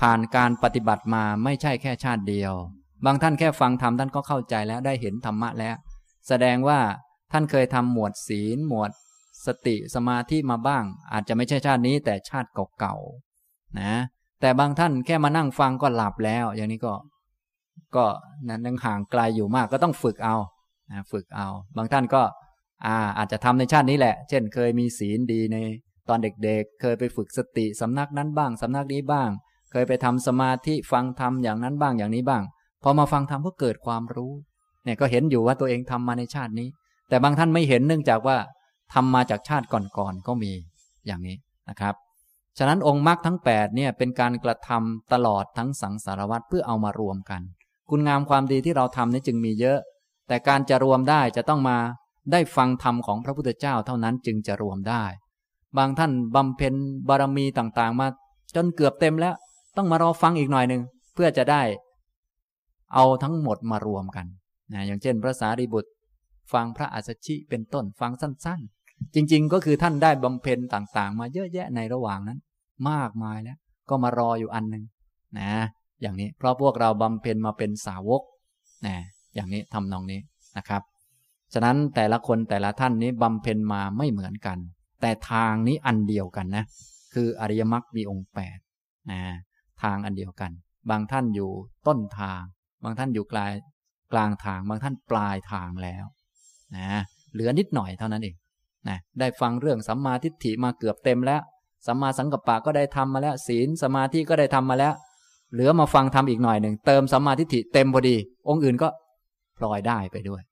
ผ่านการปฏิบัติมาไม่ใช่แค่ชาติเดียว บางท่านแค่ฟังธรรมท่านก็เข้าใจแล้วได้เห็นธรรมะแล้ว แสดงว่าท่านเคยทำหมวดศีลหมวดสติสมาธิมาบ้าง อาจจะไม่ใช่ชาตินี้แต่ชาติเก่าๆนะ แต่บางท่านแค่มานั่งฟังก็หลับแล้ว อย่างนี้ก็ ก็นั้นยังห่างไกลอยู่มากก็ต้องฝึกเอาฝึกเอา บางท่านก็อาอาจจะทำในชาตินี้แหละ เช่น เคยมีศีลดีในตอนเด็กๆเเคยไปฝึกสติสำนักนั้นบ้างสำนักนี้บ้าง เคยไปทำสมาธิฟังธรรมอย่างนั้นบ้างอย่างนี้บ้าง พอมาฟังธรรมก็เกิดความรู้ เนี่ยก็เห็นอยู่ว่าตัวเองทำมาในชาตินี้ แต่บางท่านไม่เห็นเนื่องจากว่าทำมาจากชาติก่อนๆก็มีอย่างนี้นะครับ ฉะนั้นองค์มรรคทั้ง8เนี่ยเป็นการกระทำตลอดทั้งสังสารวัตรเพื่อเอามารวมกัน คุณงามความดีที่เราทำนี่จึงมีเยอะ แต่การจะรวมได้จะต้องมาได้ฟังธรรมของพระพุทธเจ้าเท่านั้นจึงจะรวมได้ บางท่านบำเพ็ญบารมีต่างๆ มาจนเกือบเต็มแล้ว ต้องมารอฟังอีกหน่อยหนึ่งเพื่อจะได้ เอาทั้งหมดมารวมกันนะอย่างเช่น พระสารีบุตร ฟังพระอัสสชิเป็นต้นฟังสั้นๆ จริง ๆ ก็คือท่านได้บำเพ็ญต่างๆ มาเยอะแยะในระหว่างนั้น มากมายแล้ว ก็มารออยู่อันหนึ่งนะ อย่างนี้เพราะพวกเราบำเพ็ญมาเป็นสาวกนะอย่างนี้ทำนองนี้นะครับ ฉะนั้นแต่ละคนแต่ละท่านนี้บำเพ็ญมาไม่เหมือนกัน แต่ทางนี้อันเดียวกันนะ คืออริยมรรคมีองค์แปดนะทางอันเดียวกัน บางท่านอยู่ต้นทาง บางท่านอยู่กลายกลางทาง บางท่านปลายทางแล้วนะเหลือนิดหน่อยเท่านั้นเอง นะได้ฟังเรื่องสัมมาทิฏฐิมาเกือบเต็มแล้ว สัมมาสังกัปปะก็ได้ทำมาแล้ว ศีลสมาธิก็ได้ทำมาแล้ว เหลือมาฟังทำอีกหน่อยหนึ่งเติมสัมมาทิฏฐิเต็มพอดี องค์อื่นก็พลอยได้ไปด้วย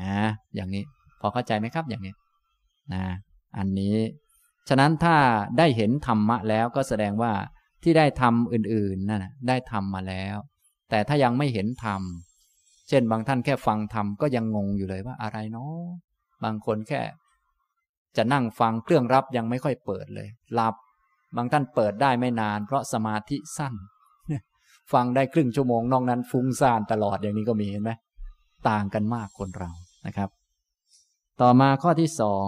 นะอย่างนี้พอเข้าใจไหมครับอย่างนี้นะอันนี้ ฉะนั้นถ้าได้เห็นธรรมะแล้วก็แสดงว่าที่ได้ทำอื่นๆนั่นได้ทำมาแล้ว แต่ถ้ายังไม่เห็นธรรมเช่นบางท่านแค่ฟังธรรมก็ยังงงอยู่เลยว่าอะไรเนาะบางคนแค่ จะนั่งฟังเครื่องรับยังไม่ค่อยเปิดเลยหลับบางท่านเปิดได้ไม่นาน เพราะสมาธิสั้น ฟังได้ครึ่งชั่วโมงนอกนั้น ฟุ้งซ่านตลอดอย่างนี้ก็มีเห็นไหมต่างกันมากคนเรานะครับ ต่อมาข้อที่สอง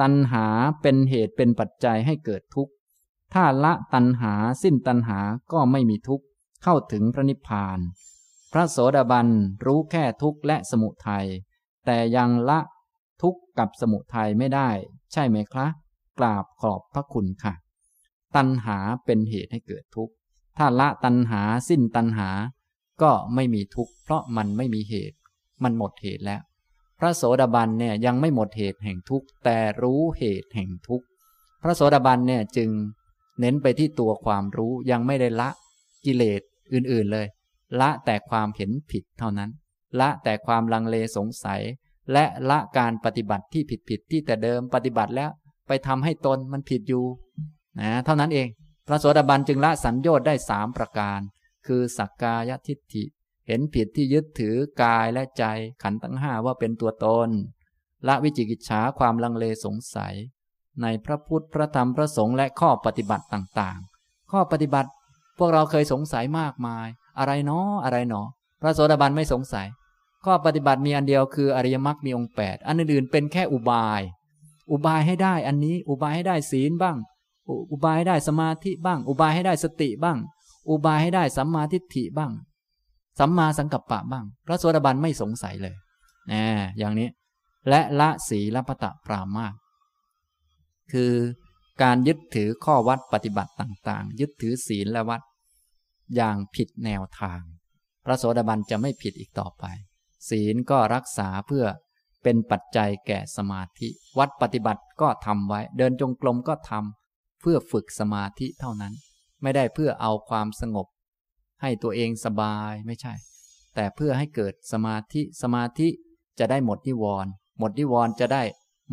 ตัณหาเป็นเหตุเป็นปัจจัยให้เกิดทุกข์ ถ้าละตัณหาสิ้นตัณหาก็ไม่มีทุกข์เข้าถึงพระนิพพาน พระโสดาบันรู้แค่ทุกข์และสมุทัยแต่ยังละ ทุกข์กับสมุทัยไม่ได้ ใช่ไหมครับกราบขอบพระคุณค่ะ ตัณหาเป็นเหตุให้เกิดทุกข์ ถ้าละตัณหาสิ้นตัณหา ก็ไม่มีทุกข์เพราะมันไม่มีเหตุ มันหมดเหตุแล้ว พระโสดาบันเนี่ยยังไม่หมดเหตุแห่งทุกข์แต่รู้เหตุแห่งทุกข์ พระโสดาบันเนี่ยจึงเน้นไปที่ตัวความรู้ยังไม่ได้ละกิเลสอื่นๆเลย ละแต่ความเห็นผิดเท่านั้น ละแต่ความลังเลสงสัย และละการปฏิบัติที่ผิดๆที่แต่เดิมปฏิบัติแล้วไปทำให้ตนมันผิดอยู่นะเท่านั้นเอง พระโสดาบันจึงละสัญญอดได้สามประการ คือสักกายทิฏฐิ เห็นผิดที่ยึดถือกายและใจขันธ์ทั้งห้าว่าเป็นตัวตน ละวิจิกิจฉาความลังเลสงสัย ในพระพุทธพระธรรมพระสงฆ์และข้อปฏิบัติต่างๆ ข้อปฏิบัติพวกเราเคยสงสัยมากมาย อะไรเนาะอะไรเนาะพระโสดาบันไม่สงสัย ข้อปฏิบัติมีอันเดียวคืออริยมรรคมีองค์แปดอันอื่นๆเป็นแค่อุบาย อุบายให้ได้อันนี้ อุบายให้ได้ศีลบ้าง อุบายให้ได้สมาธิบ้าง อุบายให้ได้สติบ้าง อุบายให้ได้สัมมาทิฏฐิบ้าง สัมมาสังกัปปะบ้าง พระโสดาบันไม่สงสัยเลยนะอย่างนี้ และละศีลปตะปรามาสคือการยึดถือข้อวัดปฏิบัติต่างๆ ยึดถือศีลและวัด อย่างผิดแนวทาง พระโสดาบันจะไม่ผิดอีกต่อไป ศีลก็รักษาเพื่อเป็นปัจจัยแก่สมาธิ วัดปฏิบัติก็ทำไว้ เดินจงกรมก็ทำเพื่อฝึกสมาธิเท่านั้น ไม่ได้เพื่อเอาความสงบ ให้ตัวเองสบายไม่ใช่ แต่เพื่อให้เกิดสมาธิสมาธิจะได้หมดนิวรณ์หมดนิวรณ์จะได้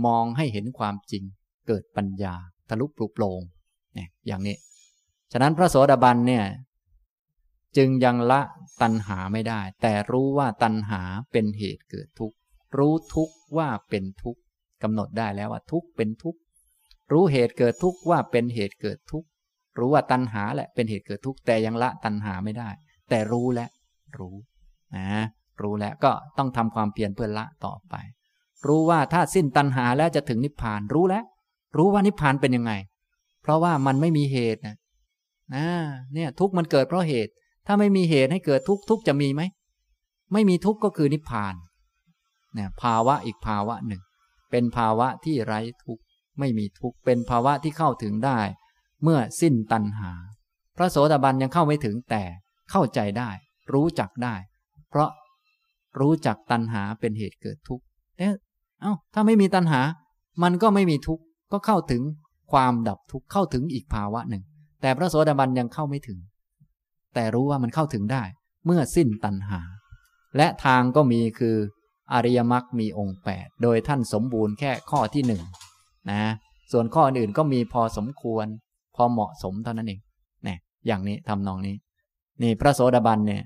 มองให้เห็นความจริง เกิดปัญญาทะลุปลุกโปรงเนี่ยอย่างนี้ ฉะนั้นพระโสดาบันเนี่ย จึงยังละตัณหาไม่ได้ แต่รู้ว่าตัณหาเป็นเหตุเกิดทุกข์ รู้ทุกข์ว่าเป็นทุกข์กำหนดได้แล้วว่าทุกข์เป็นทุกข์ รู้เหตุเกิดทุกข์ว่าเป็นเหตุเกิดทุกข์ รู้ว่าตัณหาแหละเป็นเหตุเกิดทุกข์ แต่ยังละตัณหาไม่ได้ แต่รู้แล้วรู้นะรู้แล้วก็ต้องทำความเพียรเพื่อละต่อไป รู้ว่าถ้าสิ้นตัณหาแล้วจะถึงนิพพาน รู้แล้ว รู้ว่านิพพานเป็นยังไง เพราะว่ามันไม่มีเหตุนะนะเนี่ยทุกมันเกิดเพราะเหตุ ถ้าไม่มีเหตุให้เกิดทุกทุกจะมีไหม ไม่มีทุกก็คือนิพพานเนี่ยภาวะอีกภาวะหนึ่ง เป็นภาวะที่ไร้ทุกไม่มีทุกเป็นภาวะที่เข้าถึงได้ เมื่อสิ้นตัณหา พระโสดาบันยังเข้าไม่ถึงแต่เข้าใจได้ รู้จักได้ เพราะรู้จักตัณหาเป็นเหตุเกิดทุกข์เอ๊ะเอ้าถ้าไม่มีตัณหา มันก็ไม่มีทุกข์ก็เข้าถึงความดับทุกข์เข้าถึงอีกภาวะหนึ่ง แต่พระโสดาบันยังเข้าไม่ถึง แต่รู้ว่ามันเข้าถึงได้ เมื่อสิ้นตัณหา และทางก็มีคืออริยมรรคมีองค์แปดโดยท่านสมบูรณ์แค่ข้อที่หนึ่งนะส่วนข้ออื่นก็มีพอสมควร พอเหมาะสมเท่านั้นเองเนี่ยอย่างนี้ทำนองนี้ นี่พระโสดาบันเนี่ย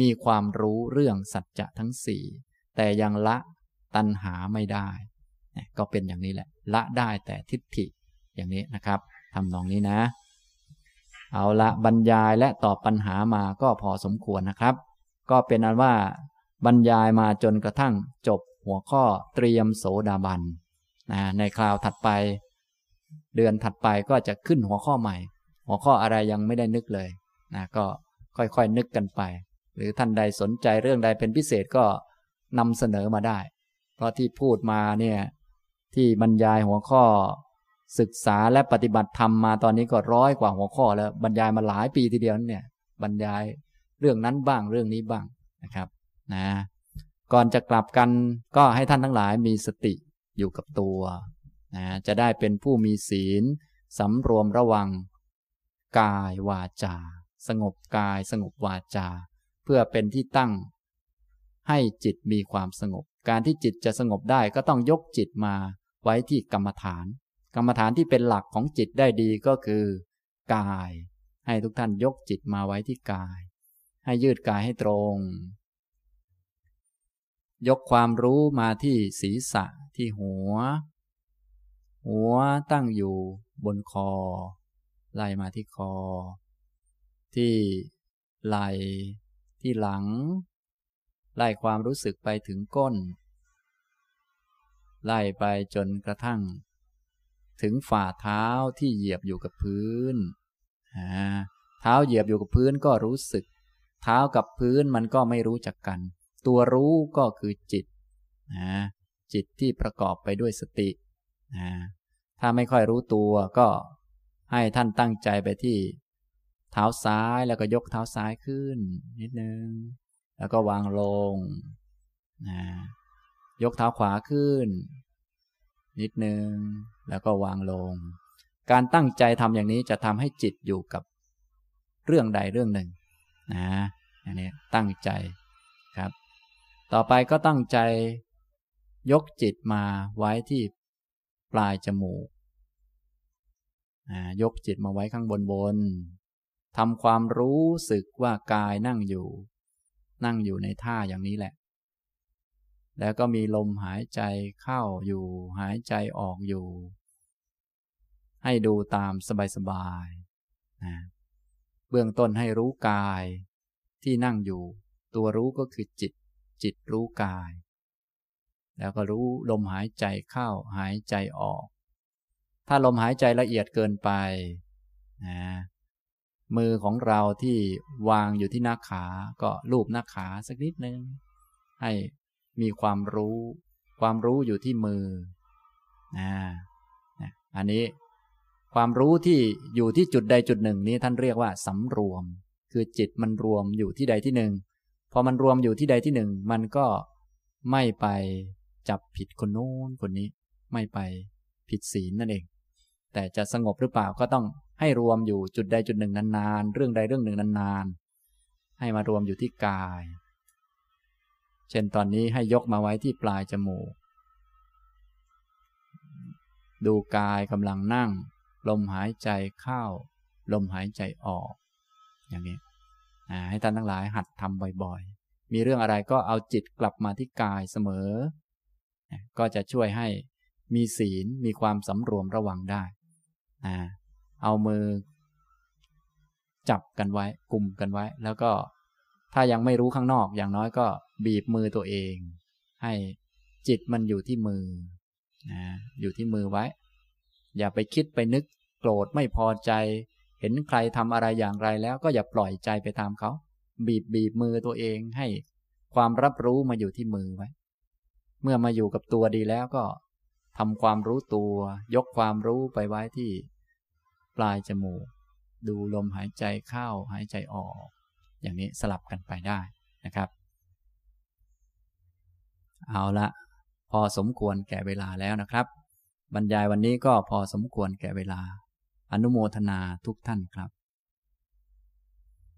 มีความรู้เรื่องสัจจะทั้งสี่แต่ยังละตัณหาไม่ได้ ก็เป็นอย่างนี้แหละ ละได้แต่ทิฏฐิอย่างนี้นะครับทำนองนี้นะ เอาละบรรยายและตอบปัญหามาก็พอสมควรนะครับ ก็เป็นอันว่า บรรยายมาจนกระทั่งจบหัวข้อเตรียมโสดาบันนะในคราวถัดไป เดือนถัดไปก็จะขึ้นหัวข้อใหม่ หัวข้ออะไรยังไม่ได้นึกเลยนะก็ค่อยๆนึกกันไป หรือท่านใดสนใจเรื่องใดเป็นพิเศษก็นำเสนอมาได้ เพราะที่พูดมาเนี่ยที่บรรยายหัวข้อ ศึกษาและปฏิบัติธรรมมาตอนนี้ก็ร้อยกว่าหัวข้อแล้ว บรรยายมาหลายปีทีเดียวเนี่ย บรรยายเรื่องนั้นบ้างเรื่องนี้บ้างนะครับ นะ ก่อนจะกลับกันก็ให้ท่านทั้งหลายมีสติอยู่กับตัวนะจะได้เป็นผู้มีศีลสำรวมระวัง กายวาจา สงบกายสงบวาจา เพื่อเป็นที่ตั้ง ให้จิตมีความสงบ การที่จิตจะสงบได้ก็ต้องยกจิตมาไว้ที่กรรมฐาน กรรมฐานที่เป็นหลักของจิตได้ดีก็คือกาย ให้ทุกท่านยกจิตมาไว้ที่กาย ให้ยืดกายให้ตรง ยกความรู้มาที่ศีรษะที่หัว หัวตั้งอยู่บนคอ ไล่มาที่คอ ที่ไหล่ที่หลัง ไล่ความรู้สึกไปถึงก้น ไล่ไปจนกระทั่ง ถึงฝ่าเท้าที่เหยียบอยู่กับพื้น เท้าเหยียบอยู่กับพื้นก็รู้สึก เท้ากับพื้นมันก็ไม่รู้จักกัน ตัวรู้ก็คือจิตจิตที่ประกอบไปด้วยสติถ้าไม่ค่อยรู้ตัวก็ให้ท่านตั้งใจไปที่ เท้าซ้ายแล้วก็ยกเท้าซ้ายขึ้น นิดนึง แล้วก็วางลงนะยกเท้าขวาขึ้น นิดนึง แล้วก็วางลง การตั้งใจทำอย่างนี้จะทำให้จิตอยู่กับเรื่องใดเรื่องหนึ่งนะอันนี้ตั้งใจครับ ต่อไปก็ตั้งใจยกจิตมาไว้ที่ปลายจมูกยกจิตมาไว้ข้างบนบนทำความรู้สึกว่ากายนั่งอยู่ นั่งอยู่ในท่าอย่างนี้แหละ แล้วก็มีลมหายใจเข้าอยู่ หายใจออกอยู่ ให้ดูตามสบายๆนะเบื้องต้นให้รู้กายที่นั่งอยู่ ตัวรู้ก็คือจิต จิตรู้กาย แล้วก็รู้ลมหายใจเข้าหายใจออก ถ้าลมหายใจละเอียดเกินไปนะมือของเราที่วางอยู่ที่หน้าขาก็ลูบหน้าขาสักนิดนึง ให้ มีความรู้ ความรู้อยู่ที่มือนะอันนี้ ความรู้ที่อยู่ที่จุดใดจุดหนึ่งนี้ท่านเรียกว่าสำรวม คือจิตมันรวมอยู่ที่ใดที่หนึ่งพอมันรวมอยู่ที่ใดที่หนึ่ง มันก็ไม่ไปจับผิดคนโน้นคนนี้ ไม่ไปผิดศีลนั่นเอง แต่จะสงบหรือเปล่าก็ต้องให้รวมอยู่จุดใดจุดหนึ่งนานๆ เรื่องใดเรื่องหนึ่งนานๆ ให้มารวมอยู่ที่กาย เช่นตอนนี้ให้ยกมาไว้ที่ปลายจมูก ดูกายกำลังนั่ง ลมหายใจเข้า ลมหายใจออก อย่างนี้ให้ท่านทั้งหลายหัดทำบ่อยๆ มีเรื่องอะไรก็เอาจิตกลับมาที่กายเสมอ ก็จะช่วยให้มีศีลมีความสำรวมระวังได้เอามือ จับกันไว้กลุ่มกันไว้ แล้วก็ ถ้ายังไม่รู้ข้างนอกอย่างน้อยก็บีบมือตัวเอง ให้จิตมันอยู่ที่มือนะอยู่ที่มือไว้ อย่าไปคิดไปนึกโกรธไม่พอใจ เห็นใครทำอะไรอย่างไรแล้วก็อย่าปล่อยใจไปตามเขา บีบบีบมือตัวเองให้ความรับรู้มาอยู่ที่มือไว้ เมื่อมาอยู่กับตัวดีแล้วก็ทำความรู้ตัว ยกความรู้ไปไว้ที่ ปลายจมูก ดูลมหายใจเข้าหายใจออก อย่างนี้สลับกันไปได้นะครับ เอาละพอสมควรแก่เวลาแล้วนะครับ บรรยายวันนี้ก็พอสมควรแก่เวลา อนุโมทนาทุกท่านครับ